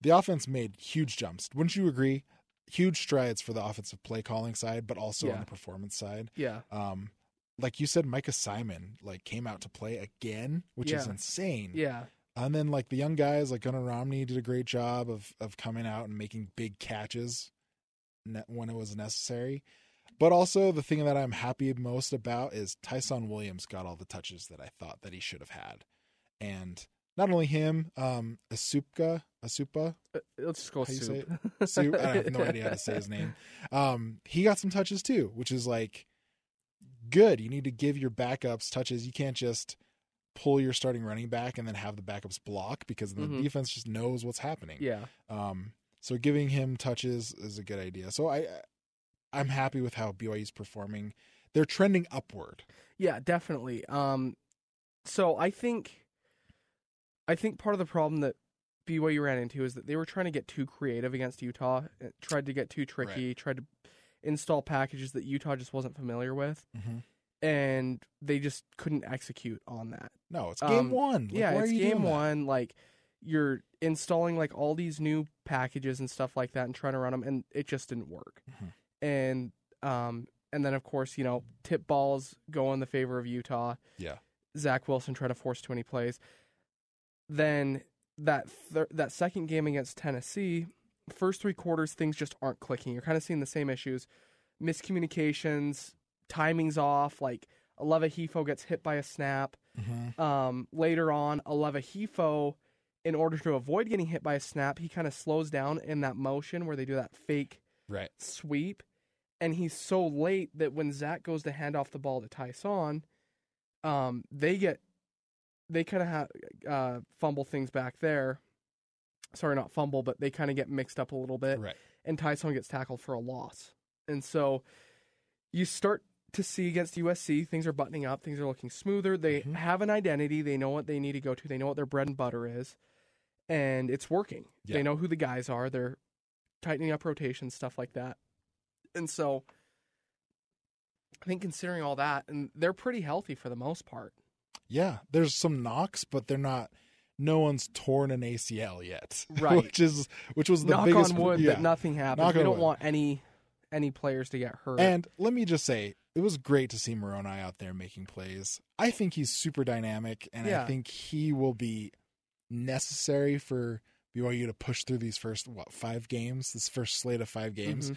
S1: the offense made huge jumps. Wouldn't you agree? Huge strides for the offensive play calling side, but also
S2: Yeah.
S1: on the performance side.
S2: Yeah.
S1: Um, like you said, Micah Simon like came out to play again, which is insane.
S2: Yeah.
S1: And then like the young guys like Gunnar Romney did a great job of of coming out and making big catches when it was necessary. But also the thing that I'm happy most about is Tyson Williams got all the touches that I thought that he should have had. and not only him, um, Asupka, Asupa,
S2: Uh, Let's just
S1: call say
S2: soup.
S1: I have no idea how to say his name. Um, he got some touches too, which is like good. You need to give your backups touches. You can't just pull your starting running back and then have the backups block because the
S2: Mhm.
S1: defense just knows what's happening.
S2: Yeah.
S1: Um, so giving him touches is a good idea. So I, I'm happy with how BYU is performing. They're trending upward.
S2: Yeah, definitely. Um, so I think, I think part of the problem that BYU ran into is that they were trying to get too creative against Utah. Tried to get too tricky. Tried to install packages that Utah just wasn't familiar with, and they just couldn't execute on that.
S1: No, it's game
S2: Um,
S1: one. Like,
S2: yeah, it's game
S1: doing that?
S2: one. Like you're installing like all these new packages and stuff like that, and trying to run them, and it just didn't work.
S1: Mhm.
S2: And um, and then of course you know tip balls go in the favor of Utah.
S1: Yeah.
S2: Zach Wilson try to force too many plays. Then that thir- that second game against Tennessee, first three quarters things just aren't clicking. You're kind of seeing the same issues, miscommunications, timing's off. Like Aleva Hifo gets hit by a snap
S1: Mhm.
S2: um, later on, Aleva Hifo, in order to avoid getting hit by a snap, he kind of slows down in that motion where they do that fake
S1: Right.
S2: sweep. And he's so late that when Zach goes to hand off the ball to Tyson, um, they get, they kind of have uh, fumble things back there. Sorry, not fumble, but they kind of get mixed up a little bit
S1: Right.
S2: and Tyson gets tackled for a loss. And so you start to see against USC, things are buttoning up, things are looking smoother. They
S1: Mhm.
S2: have an identity, they know what they need to go to, they know what their bread and butter is, and it's working.
S1: Yeah.
S2: They know who the guys are, they're tightening up rotations, stuff like that. And so I think considering all that, and they're pretty healthy for the most part.
S1: Yeah, there's some knocks, but they're not. No one's torn an ACL yet,
S2: Right.
S1: which is which was the
S2: Knock
S1: biggest.
S2: on wood
S1: yeah.
S2: that nothing happens.
S1: Knock
S2: we don't
S1: wood.
S2: want any any players to get hurt.
S1: And let me just say, it was great to see Moroni out there making plays. I think he's super dynamic, and I think he will be necessary for BYU to push through these first what five games, this first slate of five games,
S2: Mhm.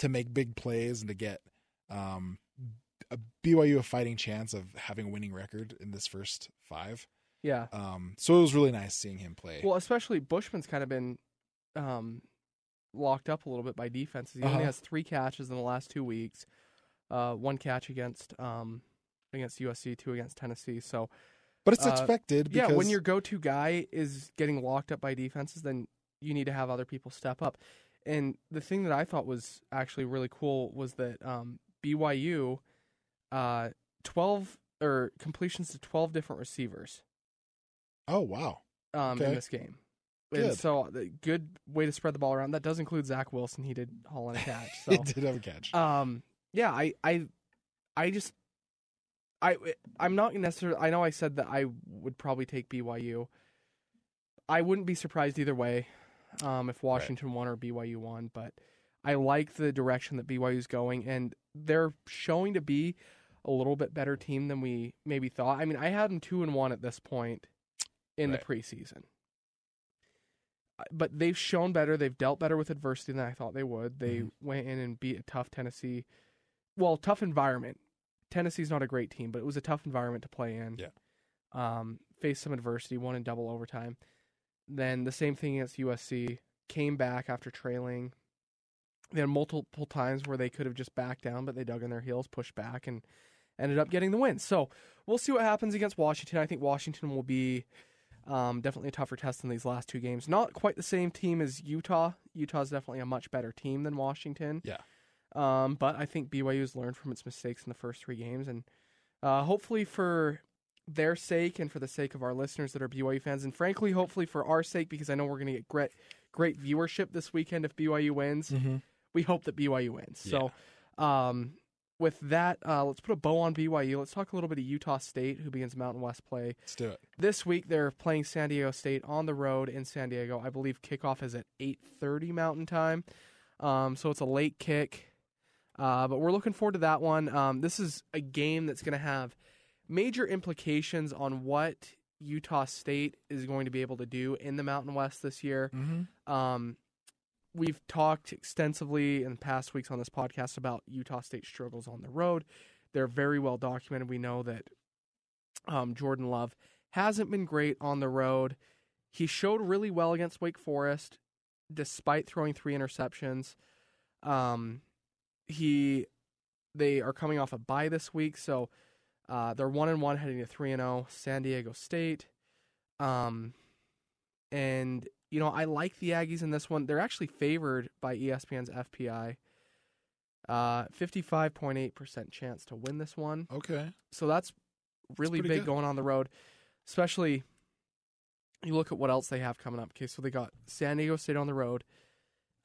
S1: To make big plays and to get um, a BYU a fighting chance of having a winning record in this first five.
S2: yeah.
S1: Um, so it was really nice seeing him play.
S2: Well, especially Bushman's kind of been um, locked up a little bit by defenses. He
S1: Uh-huh.
S2: only has three catches in the last two weeks. Uh, one catch against um, against USC, two against Tennessee. So
S1: but it's
S2: uh,
S1: expected because
S2: yeah, when your go-to guy is getting locked up by defenses, then you need to have other people step up. And the thing that I thought was actually really cool was that um, BYU, uh, twelve or completions to twelve different receivers
S1: oh wow,
S2: um, in this game. And so, the good way to spread the ball around. That does include Zach Wilson. He did haul in a catch.
S1: he did have a catch.
S2: um, yeah, I, I, I just, I, I'm not necessarily. I know I said that I would probably take BYU. I wouldn't be surprised either way, um, if Washington won or BYU won. But I like the direction that BYU's going, and they're showing to be a little bit better team than we maybe thought. I mean, I had them two and one at this point in
S1: Right.
S2: the preseason. Uh, But they've shown better. They've dealt better with adversity than I thought they would. They
S1: Mhm.
S2: went in and beat a tough Tennessee. Well, tough environment. Tennessee's not a great team, but it was a tough environment to play in.
S1: Yeah.
S2: Um, faced some adversity, won in double overtime. Then the same thing against USC. Came back after trailing. They had multiple times where they could have just backed down, but they dug in their heels, pushed back, and ended up getting the win. So we'll see what happens against Washington. I think Washington will be um, definitely a tougher test than these last two games. Not quite the same team as Utah. Utah's definitely a much better team than Washington.
S1: Yeah.
S2: Um, but I think BYU's learned from its mistakes in the first three games, and uh, hopefully for their sake and for the sake of our listeners that are BYU fans, and frankly, hopefully for our sake, because I know we're going to get great great viewership this weekend if BYU wins.
S1: Mm-hmm.
S2: We hope that BYU wins. So, um, with that, uh, let's put a bow on BYU. Let's talk a little bit of Utah State, who begins Mountain West play
S1: Let's do it.
S2: this week. They're playing San Diego State on the road in San Diego. I believe kickoff is at eight thirty Mountain Time, um, so it's a late kick. Uh, but we're looking forward to that one. Um, this is a game that's going to have major implications on what Utah State is going to be able to do in the Mountain West this year.
S1: Mm-hmm.
S2: Um, we've talked extensively in past weeks on this podcast about Utah State struggles on the road. They're very well documented. We know that um, Jordan Love hasn't been great on the road. He showed really well against Wake Forest, despite throwing three interceptions. Um, he they are coming off a bye this week, so uh, they're one and one heading to three and zero. San Diego State, um, and you know I like the Aggies in this one. They're actually favored by ESPN's FPI. Uh, fifty-five point eight percent chance to win this one.
S1: Okay.
S2: So that's really
S1: pretty
S2: big
S1: good.
S2: going on the road, especially. You look at what else they have coming up. Okay, so they got San Diego State on the road,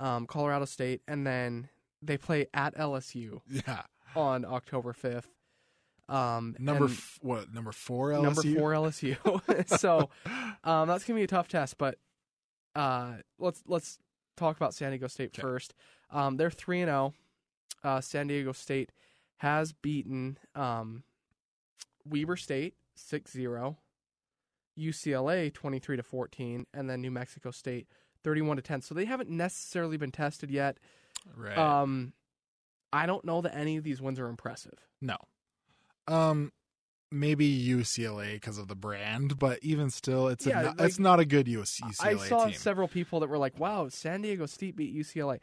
S2: um, Colorado State, and then they play at LSU
S1: Yeah.
S2: on October fifth. Um,
S1: Number f- what? Number four LSU.
S2: number four LSU. so um, that's gonna be a tough test. But uh, let's let's talk about San Diego State
S1: 'Kay.
S2: first. Um, they're three and zero. Uh, San Diego State has beaten um, Weber State 6-0, UCLA twenty three to fourteen, and then New Mexico State thirty one to ten. So they haven't necessarily been tested yet.
S1: Right.
S2: Um, I don't know that any of these wins are impressive.
S1: no. Um. Maybe UCLA because of the brand, but even still, it's
S2: Yeah,
S1: a,
S2: like-
S1: it's not a good US, UCLA
S2: I saw
S1: team.
S2: several people that were like, "Wow, San Diego State beat UCLA."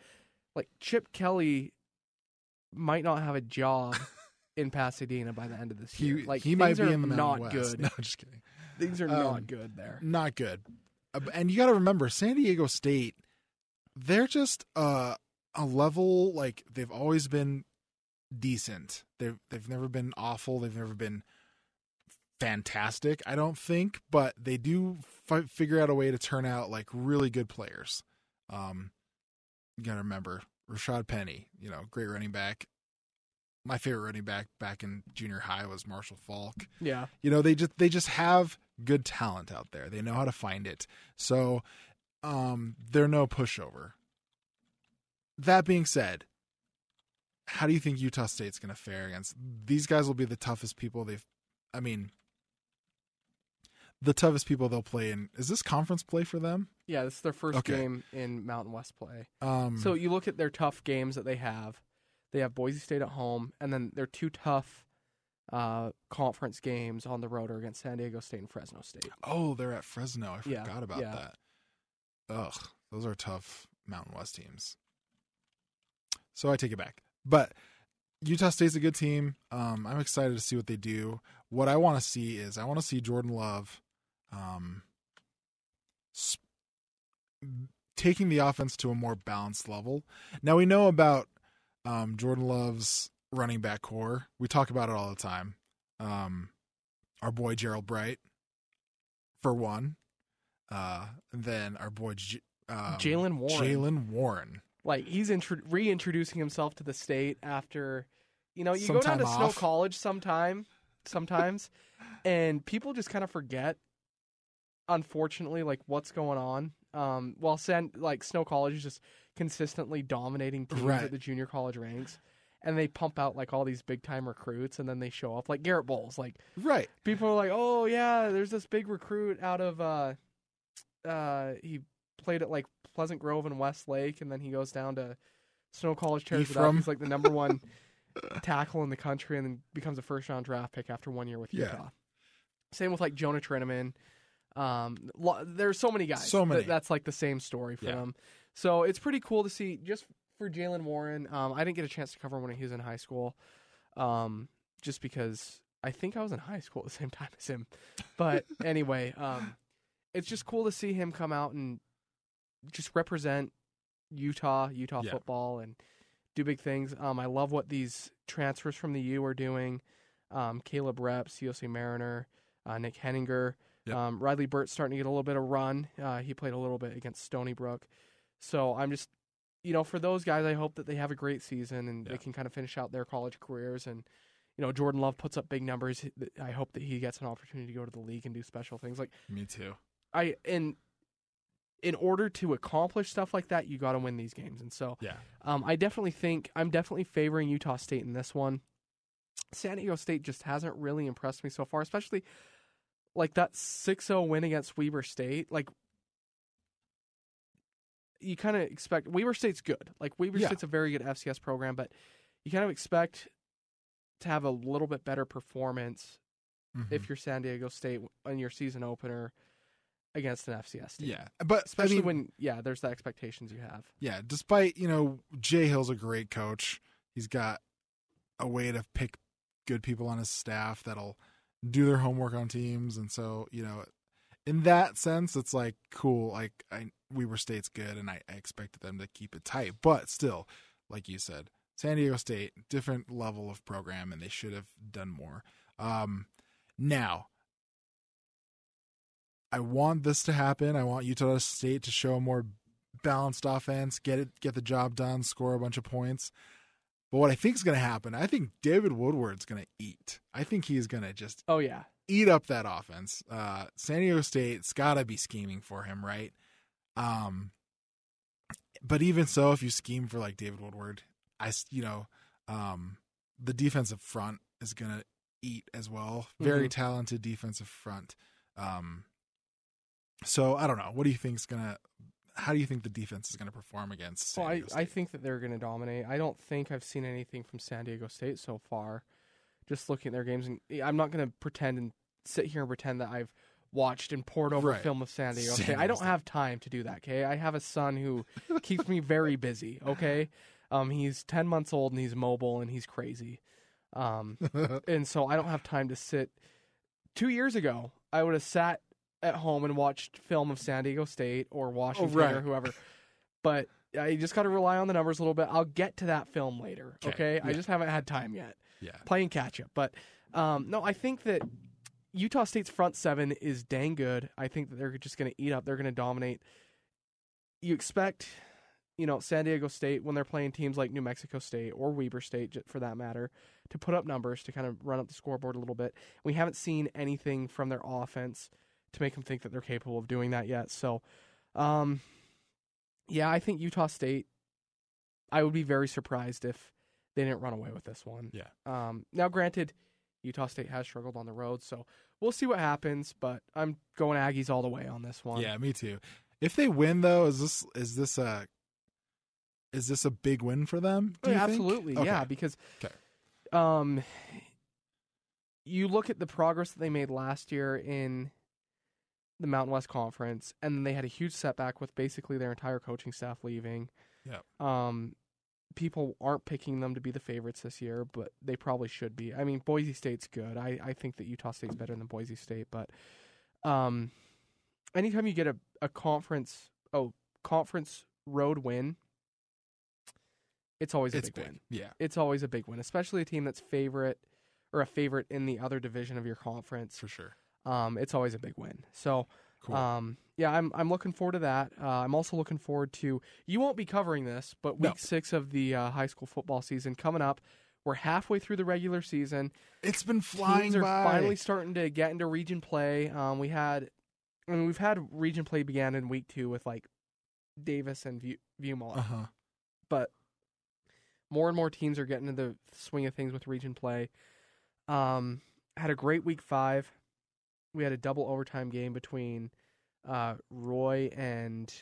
S2: Like Chip Kelly might not have a job in Pasadena by the end of this
S1: he
S2: year. Like
S1: he might be in the
S2: not
S1: West.
S2: good.
S1: No, just kidding.
S2: Things are
S1: Um,
S2: not good there.
S1: Not good. Uh, And you got to remember, San Diego State, they're just uh, a level like they've always been decent. They've they've never been awful. They've never been fantastic. I don't think, but they do fi- figure out a way to turn out like really good players. Um, you got to remember Rashad Penny. You know, great running back. My favorite running back back in junior high was Marshall Faulk
S2: Yeah,
S1: you know they just they just have good talent out there they know how to find it so um they're no pushover that being said how do you think utah state's going to fare against these guys will be the toughest people they've i mean the toughest people they'll play in is this conference play for them
S2: yeah. This is their first
S1: Okay.
S2: game in Mountain West play.
S1: um
S2: So you look at their tough games that they have. They have Boise State at home, and then their two tough uh, conference games on the road are against San Diego State and Fresno State.
S1: oh they're at fresno i
S2: Yeah,
S1: forgot about
S2: yeah.
S1: that ugh those are tough mountain west teams so i take it back but Utah State's a good team. Um, I'm excited to see what they do. What I want to see is I want to see Jordan Love um, sp- taking the offense to a more balanced level. Now we know about um, Jordan Love's running back core. We talk about it all the time. Um, our boy Gerold Bright, for one, uh, then our boy J- um,
S2: Jaylen Warren.
S1: Jaylen Warren.
S2: Like he's intro- reintroducing himself to the state after you know you
S1: Some
S2: go down to
S1: time
S2: snow college sometime sometimes and people just kind of forget unfortunately like what's going on um while San, like snow college is just consistently dominating teams
S1: Right.
S2: at the junior college ranks and they pump out like all these big time recruits and then they show up like Garett Bolles like
S1: Right.
S2: people are like, "Oh yeah, there's this big recruit out of uh uh he played at like Pleasant Grove and Westlake and then he goes down to Snow College up.
S1: Ephraim.
S2: He's like the number one tackle in the country and then becomes a first round draft pick after one year with
S1: Yeah.
S2: Utah. Same with like Jonah Trinnaman. Um lo- there's so many guys.
S1: So
S2: that-
S1: many.
S2: that's like the same story for
S1: Yeah.
S2: them. So it's pretty cool to see just for Jaylen Warren. Um I didn't get a chance to cover him when he was in high school. Um just because I think I was in high school at the same time as him. But anyway, um, it's just cool to see him come out and just represent Utah, Utah
S1: Yeah.
S2: football, and do big things. Um, I love what these transfers from the U are doing. Um, Caleb Repp, Siaosi Mariner, uh, Nick Heninger,
S1: Yep.
S2: um, Riley Burt's starting to get a little bit of run. Uh, he played a little bit against Stony Brook. So I'm just, you know, for those guys, I hope that they have a great season and
S1: Yeah.
S2: they can kind of finish out their college careers and you know, Jordan Love puts up big numbers. I hope that he gets an opportunity to go to the league and do special things. Like
S1: Me too.
S2: I in in order to accomplish stuff like that, you got to win these games. And so,
S1: Yeah.
S2: um, I definitely think I'm definitely favoring Utah State in this one. San Diego State just hasn't really impressed me so far, especially like that 6-0 win against Weber State. Like you kind of expect Weber State's good. Like Weber
S1: Yeah.
S2: State's a very good FCS program, but you kind of expect to have a little bit better performance
S1: Mhm.
S2: if you're San Diego State in your season opener against an FCS team.
S1: yeah, but
S2: Especially
S1: I mean,
S2: when yeah, there's the expectations you have.
S1: yeah, despite you know Jay Hill's a great coach. He's got a way to pick good people on his staff that'll do their homework on teams, and so you know, in that sense, it's like cool. Like I, Weber State's good, and I, I expected them to keep it tight, but still, like you said, San Diego State different level of program, and they should have done more. Um, now. I want this to happen. I want Utah State to show a more balanced offense, get it, get the job done, score a bunch of points. But what I think is going to happen, I think David Woodward's going to eat. I think he's going to just
S2: Oh yeah.
S1: eat up that offense. Uh, San Diego State's got to be scheming for him, right? Um, but even so, if you scheme for like David Woodward, I you know, um, the defensive front is going to eat as well. Very
S2: Mhm.
S1: talented defensive front. Um, so I don't know. What do you think is gonna? How do you think the defense is gonna perform against? San
S2: Well, I, I think that they're going to dominate. I don't think I've seen anything from San Diego State so far. Just looking at their games, and I'm not going to pretend and sit here and pretend that I've watched and poured over
S1: Right.
S2: film of San Diego State. I don't have time to do that. Okay, I have a son who keeps me very busy. Okay, um, he's 10 months old and he's mobile and he's crazy. Um, and so I don't have time to sit. Two years ago, I would have sat at home and watched film of San Diego State or Washington or
S1: Oh, right.
S2: whoever. But I just got to rely on the numbers a little bit. I'll get to that film later.
S1: Okay,
S2: Okay, I just haven't had time yet.
S1: yeah,
S2: Playing catch up, but um, no, I think that Utah State's front seven is dang good. I think that they're just going to eat up. They're going to dominate. You expect, you know, San Diego State when they're playing teams like New Mexico State or Weber State, for that matter, to put up numbers to kind of run up the scoreboard a little bit. We haven't seen anything from their offense to make them think that they're capable of doing that yet. So, um, yeah, I think Utah State. I would be very surprised if they didn't run away with this one.
S1: Yeah.
S2: Um, now, granted, Utah State has struggled on the road, so we'll see what happens. But I'm going Aggies all the way on this one.
S1: yeah. Me too. If they win, though, is this is this a is this a big win for them? Do
S2: Oh,
S1: you
S2: yeah,
S1: think?
S2: absolutely.
S1: Okay.
S2: Yeah, because
S1: Okay.
S2: um, you look at the progress that they made last year in the Mountain West Conference, and then they had a huge setback with basically their entire coaching staff leaving.
S1: Yep.
S2: Um, people aren't picking them to be the favorites this year, but they probably should be. I mean, Boise State's good. I, I think that Utah State's better than Boise State, but um, anytime you get a, a conference oh conference road win, it's always a
S1: It's
S2: big,
S1: big.
S2: win.
S1: Yeah.
S2: It's always a big win, especially a team that's favorite or a favorite in the other division of your conference.
S1: For sure.
S2: Um, it's always a big win. So
S1: Cool.
S2: um, yeah, I'm I'm looking forward to that. Uh, I'm also looking forward to you won't be covering this, but
S1: No.
S2: week six of the uh, high school football season coming up. We're halfway through the regular season.
S1: it's been flying
S2: Teams are
S1: by.
S2: finally starting to get into region play. Um, we had, I mean, we've had region play began in week two with like Davis and View, Viewmont,
S1: Uh huh.
S2: but more and more teams are getting into the swing of things with region play. Um, had a great week five. We had a double overtime game between uh, Roy and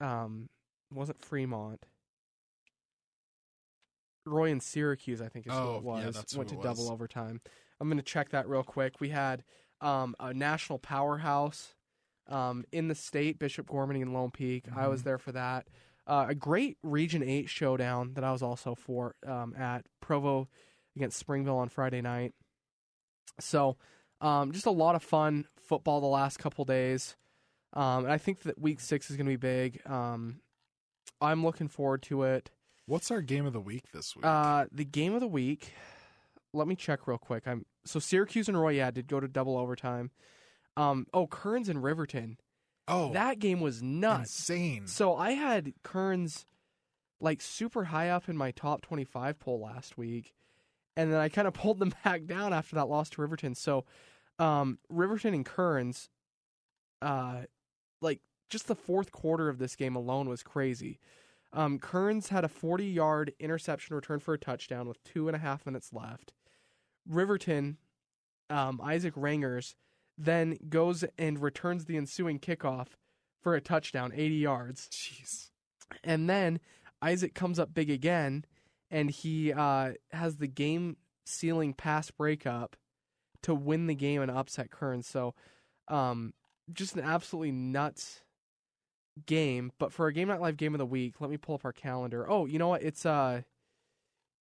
S2: um, it wasn't Fremont. Roy and Syracuse, I think is who
S1: Oh,
S2: it was.
S1: yeah, that's who
S2: Went to double
S1: was.
S2: overtime. I'm going to check that real quick. We had um, a national powerhouse um, in the state, Bishop Gormany and Lone Peak. I was
S1: Mhm.
S2: there for that. Uh, a great Region 8 showdown that I was also for um, at Provo against Springville on Friday night. So, um, just a lot of fun football the last couple days. Um, and I think that week six is going to be big. Um, I'm looking forward to it.
S1: What's our game of the week this week?
S2: Uh, the game of the week. Let me check real quick. I'm so Syracuse and Roy yeah did go to double overtime. Um, oh Kearns and Riverton.
S1: oh,
S2: that game was nuts.
S1: insane.
S2: So I had Kearns like super high up in my top 25 poll last week. And then I kind of pulled them back down after that loss to Riverton. So um, Riverton and Kearns, uh, like just the fourth quarter of this game alone was crazy. Um, Kearns had a 40 yard interception return for a touchdown with two and a half minutes left. Riverton, um, Isaac Rangers, then goes and returns the ensuing kickoff for a touchdown, 80 yards.
S1: Jeez.
S2: And then Isaac comes up big again, and he uh, has the game sealing pass breakup to win the game and upset Kearns. So, um, just an absolutely nuts game. But for a Game Night Live game of the week, let me pull up our calendar. Oh, you know what? It's uh,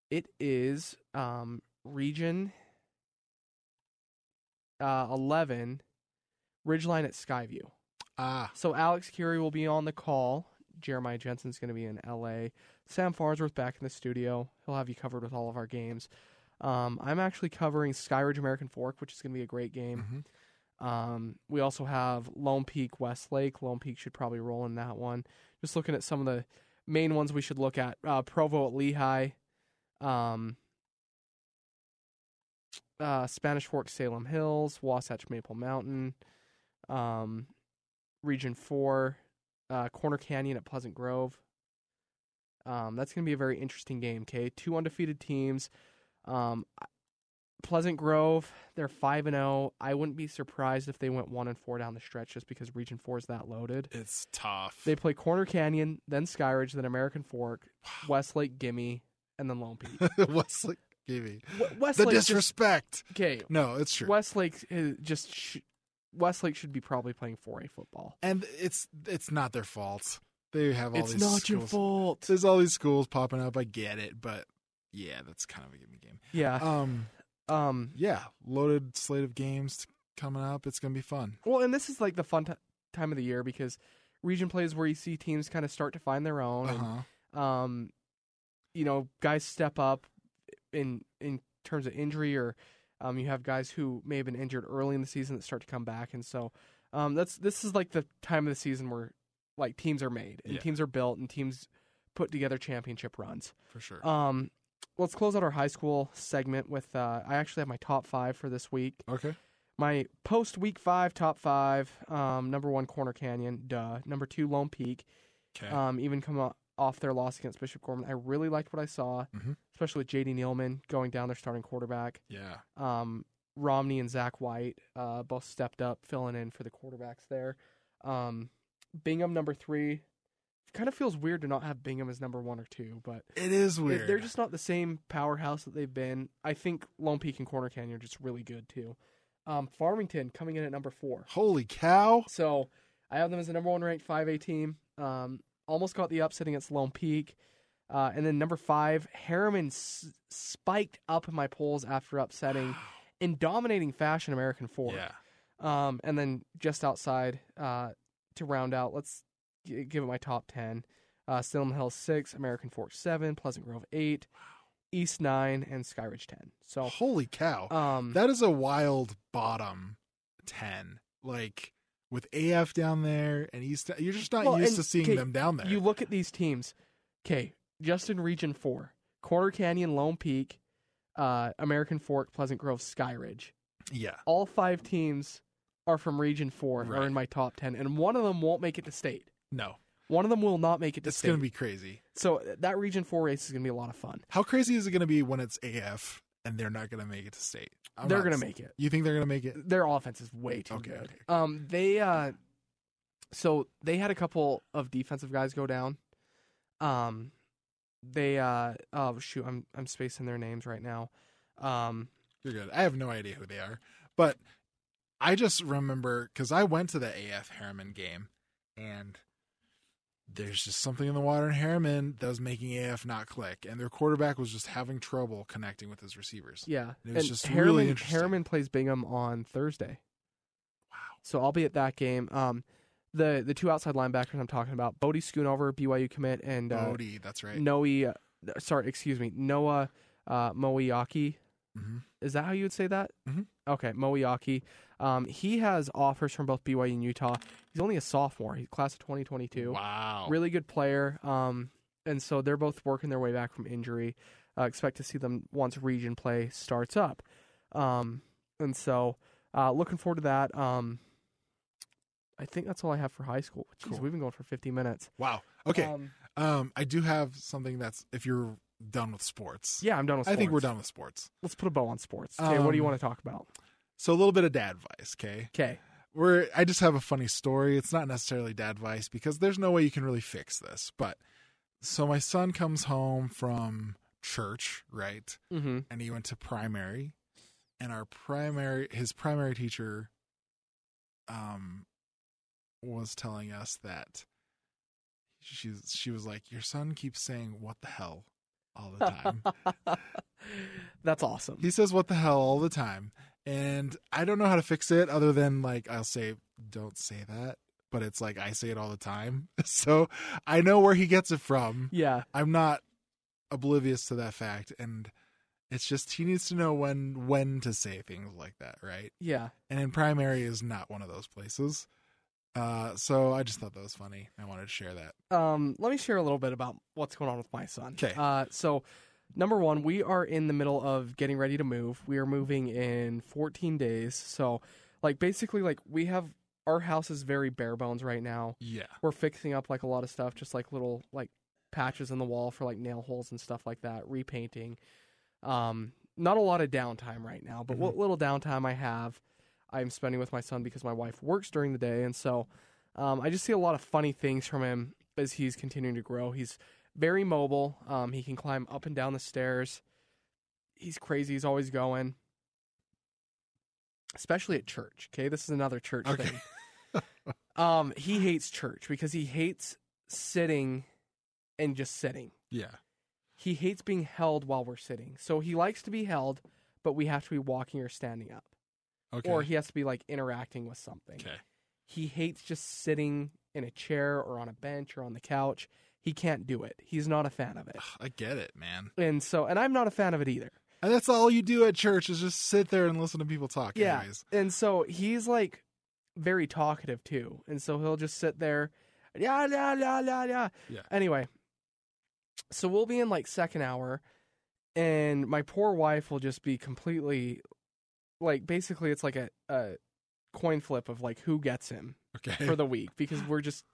S2: it is um region uh eleven, Ridgeline at Skyview.
S1: Ah,
S2: So Alex Curie will be on the call. Jeremiah Jensen's going to be in L.A. Sam Farnsworth back in the studio. He'll have you covered with all of our games. Um, I'm actually covering Skyridge American Fork, which is going to be a great game.
S1: mhm.
S2: Um, we also have Lone Peak Westlake. Lone Peak should probably roll in that one. Just looking at some of the main ones we should look at. Uh, Provo at Lehi. Um, uh, Spanish Fork Salem Hills. Wasatch Maple Mountain. Um, Region 4. Uh, Corner Canyon at Pleasant Grove. Um, that's going to be a very interesting game, okay? Two undefeated teams. Um, Pleasant Grove, they're five and zero. I wouldn't be surprised if they went one and four down the stretch, just because Region Four is that loaded.
S1: it's tough.
S2: They play Corner Canyon, then Skyridge, then American Fork, Westlake, Gimme, and then Lone Peak.
S1: Westlake, Gibby.
S2: W-
S1: The
S2: Westlake, just,
S1: disrespect.
S2: okay.
S1: No, it's true.
S2: Westlake is just sh- Westlake should be probably playing 4A football.
S1: and it's it's not their fault. They have all
S2: It's
S1: these
S2: not your fault.
S1: There's all these schools popping up. I get it, but yeah, that's kind of a gimme game.
S2: Yeah.
S1: Um,
S2: Um.
S1: yeah, loaded slate of games coming up. It's gonna be fun.
S2: Well, and this is like the fun t- time of the year because region plays where you see teams kind of start to find their own.
S1: Uh
S2: and um, you know, guys step up in in terms of injury, or um, you have guys who may have been injured early in the season that start to come back, and so um, that's this is like the time of the season where like teams are made and
S1: Yeah.
S2: teams are built and teams put together championship runs.
S1: For sure.
S2: Um, let's close out our high school segment with uh, I actually have my top five for this week.
S1: okay.
S2: My post week five top five. Um, number one Corner Canyon, duh. Number two Lone Peak.
S1: Okay.
S2: Um, even come off their loss against Bishop Gorman. I really liked what I saw,
S1: Mhm.
S2: especially with J.D. Nealman going down their starting quarterback.
S1: yeah.
S2: Um, Romney and Zach White uh, both stepped up, filling in for the quarterbacks there. Um, Bingham number three. Kind of feels weird to not have Bingham as number one or two, but
S1: It is weird.
S2: they're just not the same powerhouse that they've been. I think Lone Peak and Corner Canyon are just really good too. Um, Farmington coming in at number four.
S1: Holy cow!
S2: So I have them as the number one ranked 5A team. Um, almost got the upset against Lone Peak. Uh, and then number five, Herriman s- spiked up in my polls after upsetting in dominating fashion American Fork.
S1: Yeah.
S2: Um, and then just outside uh, to round out, let's g- give it my top 10. Uh, Salem Hills 6, American Fork 7, Pleasant Grove 8, East 9, and Skyridge 10. So,
S1: Holy cow!
S2: um,
S1: that is a wild bottom ten. Like with AF down there and East, you're just not
S2: Well,
S1: used
S2: and,
S1: to seeing
S2: okay,
S1: them down there.
S2: You look at these teams. Okay, just in Region Four: Corner Canyon, Lone Peak, uh, American Fork, Pleasant Grove, Skyridge.
S1: yeah.
S2: All five teams are from Region Four and are in my top ten, and one of them won't make it to state.
S1: No,
S2: One of them will not make it to
S1: it's
S2: state.
S1: It's gonna be crazy.
S2: so that Region Four race is gonna be a lot of fun.
S1: How crazy is it gonna be when it's AF and they're not gonna make it to state? I'm
S2: they're gonna make it.
S1: You think they're gonna make it?
S2: Their offense is way too
S1: Okay,
S2: good.
S1: okay.
S2: Um, they uh, so they had a couple of defensive guys go down. Um, they uh, oh shoot, I'm I'm spacing their names right now. Um,
S1: You're good. I have no idea who they are, but I just remember because I went to the AF Herriman game, and there's just something in the water in Herriman that was making AF not click, and their quarterback was just having trouble connecting with his receivers.
S2: yeah,
S1: It was
S2: and
S1: just really
S2: Herriman
S1: interesting.
S2: Herriman plays Bingham on Thursday,
S1: Wow.
S2: so I'll be at that game. Um, the the two outside linebackers I'm talking about, Bodie Schoonover, BYU commit, and uh,
S1: Bodie, that's right.
S2: Noe, uh, sorry, excuse me, Noah uh, Moiyaki.
S1: hmm
S2: Is that how you would say that?
S1: Mhm.
S2: Okay, Moiyaki. Um, he has offers from both BYU and Utah. He's only a sophomore. He's class of 2022.
S1: Wow.
S2: Really good player. Um, and so they're both working their way back from injury. Uh, expect to see them once region play starts up. Um, and so uh, looking forward to that. Um, I think that's all I have for high school. Jeez,
S1: Cool.
S2: we've been going for 50 minutes.
S1: Wow. Okay.
S2: Um,
S1: Um, I do have something that's if you're done with sports.
S2: yeah, I'm done with sports.
S1: I think we're done with sports.
S2: Let's put a bow on sports. Okay, what do you
S1: Um,
S2: want to talk about?
S1: So a little bit of dad advice, okay?
S2: Okay.
S1: We're I just have a funny story. It's not necessarily dad advice because there's no way you can really fix this. But so my son comes home from church, right?
S2: Mm-hmm.
S1: And he went to primary. and our primary his primary teacher um was telling us that she's she was like your son keeps saying what the hell all the time.
S2: That's awesome.
S1: he says what the hell all the time and I don't know how to fix it other than like I'll say don't say that but it's like I say it all the time. So I know where he gets it from.
S2: Yeah.
S1: I'm not oblivious to that fact and it's just he needs to know when when to say things like that, right?
S2: Yeah.
S1: And in primary is not one of those places. Uh so I just thought that was funny. I wanted to share that.
S2: Um, let me share a little bit about what's going on with my son.
S1: 'Kay.
S2: Uh, so, number one, we are in the middle of getting ready to move. We are moving in 14 days. So, like, basically, like, we have our house is very bare bones right now.
S1: Yeah.
S2: We're fixing up like a lot of stuff, just like little like patches in the wall for like nail holes and stuff like that, repainting. Um, not a lot of downtime right now, but what little downtime I have, I'm spending with my son because my wife works during the day, and so um, I just see a lot of funny things from him as he's continuing to grow. He's very mobile. Um, he can climb up and down the stairs. He's crazy. He's always going, especially at church. Okay, this is another church
S1: Okay.
S2: thing. Um, he hates church because he hates sitting and just sitting.
S1: Yeah.
S2: He hates being held while we're sitting. So he likes to be held, but we have to be walking or standing up.
S1: Okay.
S2: Or he has to be like interacting with something.
S1: okay.
S2: He hates just sitting in a chair or on a bench or on the couch. He can't do it. He's not a fan of it.
S1: I get it, man.
S2: And so, and I'm not a fan of it either.
S1: And that's all you do at church is just sit there and listen to people talk.
S2: Yeah.
S1: Anyways.
S2: And so he's like very talkative too. And so he'll just sit there, yeah, yeah, yeah, yeah, yeah.
S1: Yeah.
S2: Anyway, so we'll be in like second hour, and my poor wife will just be completely, like, basically it's like a, a coin flip of like who gets him
S1: Okay.
S2: for the week because we're just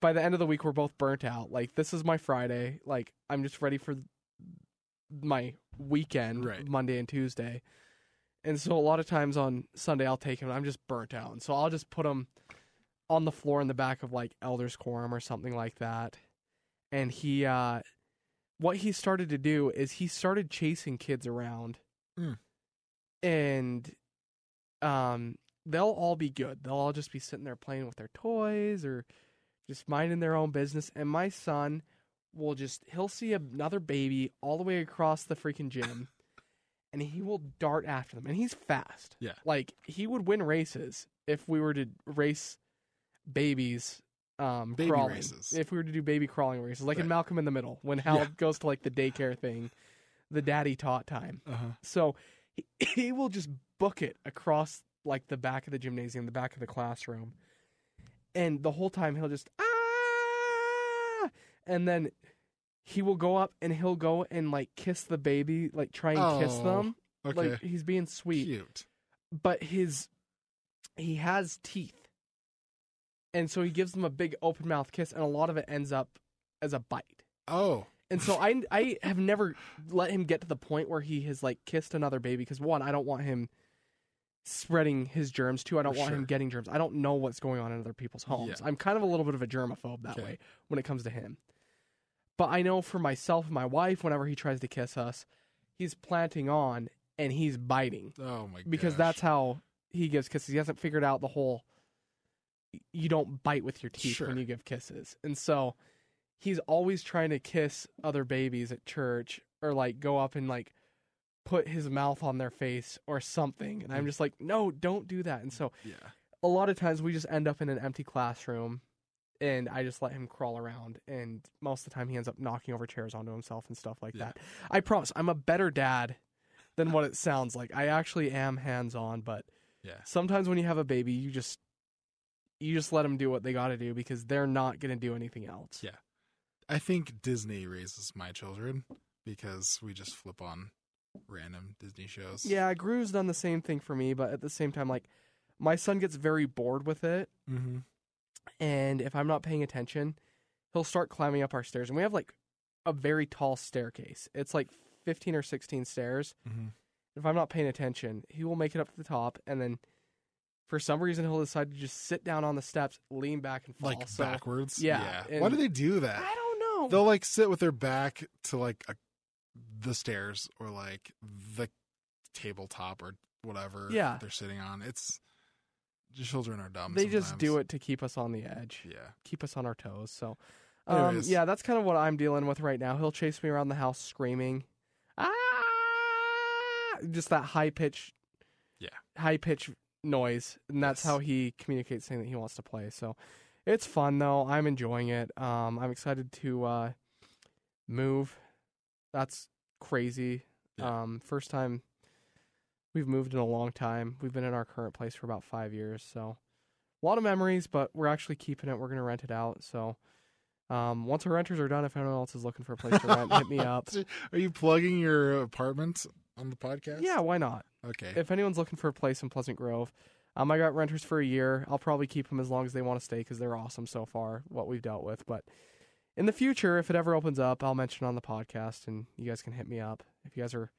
S2: by the end of the week we're both burnt out. Like this is my Friday. Like I'm just ready for my weekend,
S1: Right.
S2: Monday and Tuesday. And so a lot of times on Sunday I'll take him. and I'm just burnt out, and so I'll just put him on the floor in the back of like Elders Quorum or something like that. And he, uh what he started to do is he started chasing kids around,
S1: Mm.
S2: and um they'll all be good. They'll all just be sitting there playing with their toys or just minding their own business. And my son will just, he'll see another baby all the way across the freaking gym and he will dart after them. And he's fast.
S1: Yeah.
S2: Like, he would win races if we were to race babies. Um,
S1: Baby
S2: crawling.
S1: races.
S2: If we were to do baby crawling races, like in Malcolm in the Middle, when Hal
S1: Yeah.
S2: goes to like the daycare thing, the daddy taught time.
S1: Uh-huh.
S2: So he, he will just book it across like the back of the gymnasium, the back of the classroom. And the whole time he'll just ah and then he will go up and he'll go and like kiss the baby, like try and kiss
S1: Oh,
S2: them.
S1: Okay.
S2: Like he's being sweet.
S1: Cute.
S2: But his he has teeth. And so he gives them a big open mouth kiss and a lot of it ends up as a bite.
S1: Oh.
S2: And so I I have never let him get to the point where he has like kissed another baby because one I don't want him spreading his germs. Two I don't
S1: For
S2: want him getting germs. I don't know what's going on in other people's homes.
S1: Yeah.
S2: I'm kind of a little bit of a germaphobe that
S1: Okay.
S2: way when it comes to him. But I know for myself and my wife, whenever he tries to kiss us, he's planting on and he's biting
S1: Oh my
S2: because
S1: gosh.
S2: that's how he gives kisses. He hasn't figured out the whole you don't bite with your teeth
S1: Sure.
S2: when you give kisses. And so he's always trying to kiss other babies at church or like go up and like put his mouth on their face or something. And I'm
S1: Mm.
S2: just like, "No, don't do that." And so
S1: Yeah.
S2: a lot of times we just end up in an empty classroom and I just let him crawl around and most of the time he ends up knocking over chairs onto himself and stuff like
S1: Yeah.
S2: that. I promise I'm a better dad than what it sounds like. I actually am hands-on, but
S1: Yeah.
S2: sometimes when you have a baby, you just you just let them do what they got to do because they're not going to do anything else.
S1: Yeah. I think Disney raises my children because we just flip on random Disney shows.
S2: Yeah, Gru's done the same thing for me, but at the same time like my son gets very bored with it
S1: Mm-hmm.
S2: and if I'm not paying attention, he'll start climbing up our stairs. And we have like a very tall staircase. It's like 15 or 16 stairs.
S1: Mm-hmm.
S2: If I'm not paying attention, he will make it up to the top and then for some reason he'll decide to just sit down on the steps, lean back and fall.
S1: Like
S2: So,
S1: backwards.
S2: yeah, yeah.
S1: Why do they do that?
S2: I don't know.
S1: They'll like sit with their back to like a, the stairs or like the tabletop or whatever
S2: Yeah.
S1: they're sitting on. It's the children are dumb.
S2: they just do it to keep us on the edge.
S1: Yeah.
S2: keep us on our toes. So, um, yeah, that's kind of what I'm dealing with right now. He'll chase me around the house screaming, ah, just that high pitch,
S1: Yeah.
S2: high pitch noise, and that's
S1: Yes.
S2: how he communicates saying that he wants to play. So, it's fun though. I'm enjoying it. Um, I'm excited to uh, move. That's crazy.
S1: Yeah.
S2: Um, first time we've moved in a long time. We've been in our current place for about five years, so a lot of memories. But we're actually keeping it. We're gonna rent it out. So um, once our renters are done, if anyone else is looking for a place to rent, hit me up.
S1: Are you plugging your apartment on the podcast?
S2: Yeah, why not?
S1: Okay.
S2: If anyone's looking for a place in Pleasant Grove, um, I got renters for a year. I'll probably keep them as long as they want to stay because they're awesome so far. What we've dealt with, but in the future, if it ever opens up, I'll mention on the podcast, and you guys can hit me up if you guys are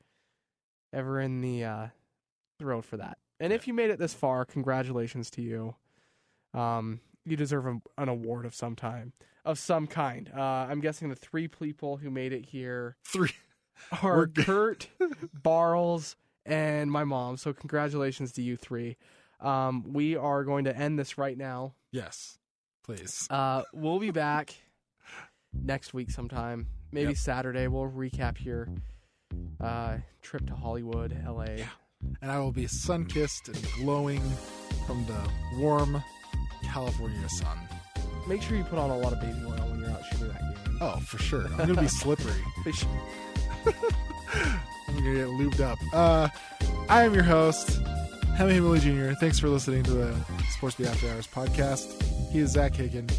S2: ever in the uh, the road for that. And if you made it this far, congratulations to you. Um, you deserve a, an award of some time, of some kind. Uh, I'm guessing the three people who made it here
S1: Three.
S2: are
S1: We're.
S2: Kurt, Barles, and my mom. So congratulations to you three. Um, we are going to end this right now.
S1: Yes. Please.
S2: Uh, we'll be back next week sometime. Maybe
S1: Yep.
S2: Saturday. We'll recap your uh, trip to Hollywood, LA.
S1: And I will be sun kissed and glowing from the warm California sun.
S2: Make sure you put on a lot of baby oil when you're out shooting that game.
S1: Oh, for sure. I'm going to be slippery. I'm going to get lubed up. Uh, I am your host, Hema Heimuli Jr. Thanks for listening to the Sports Beat After Hours podcast. He is Zak Hicken.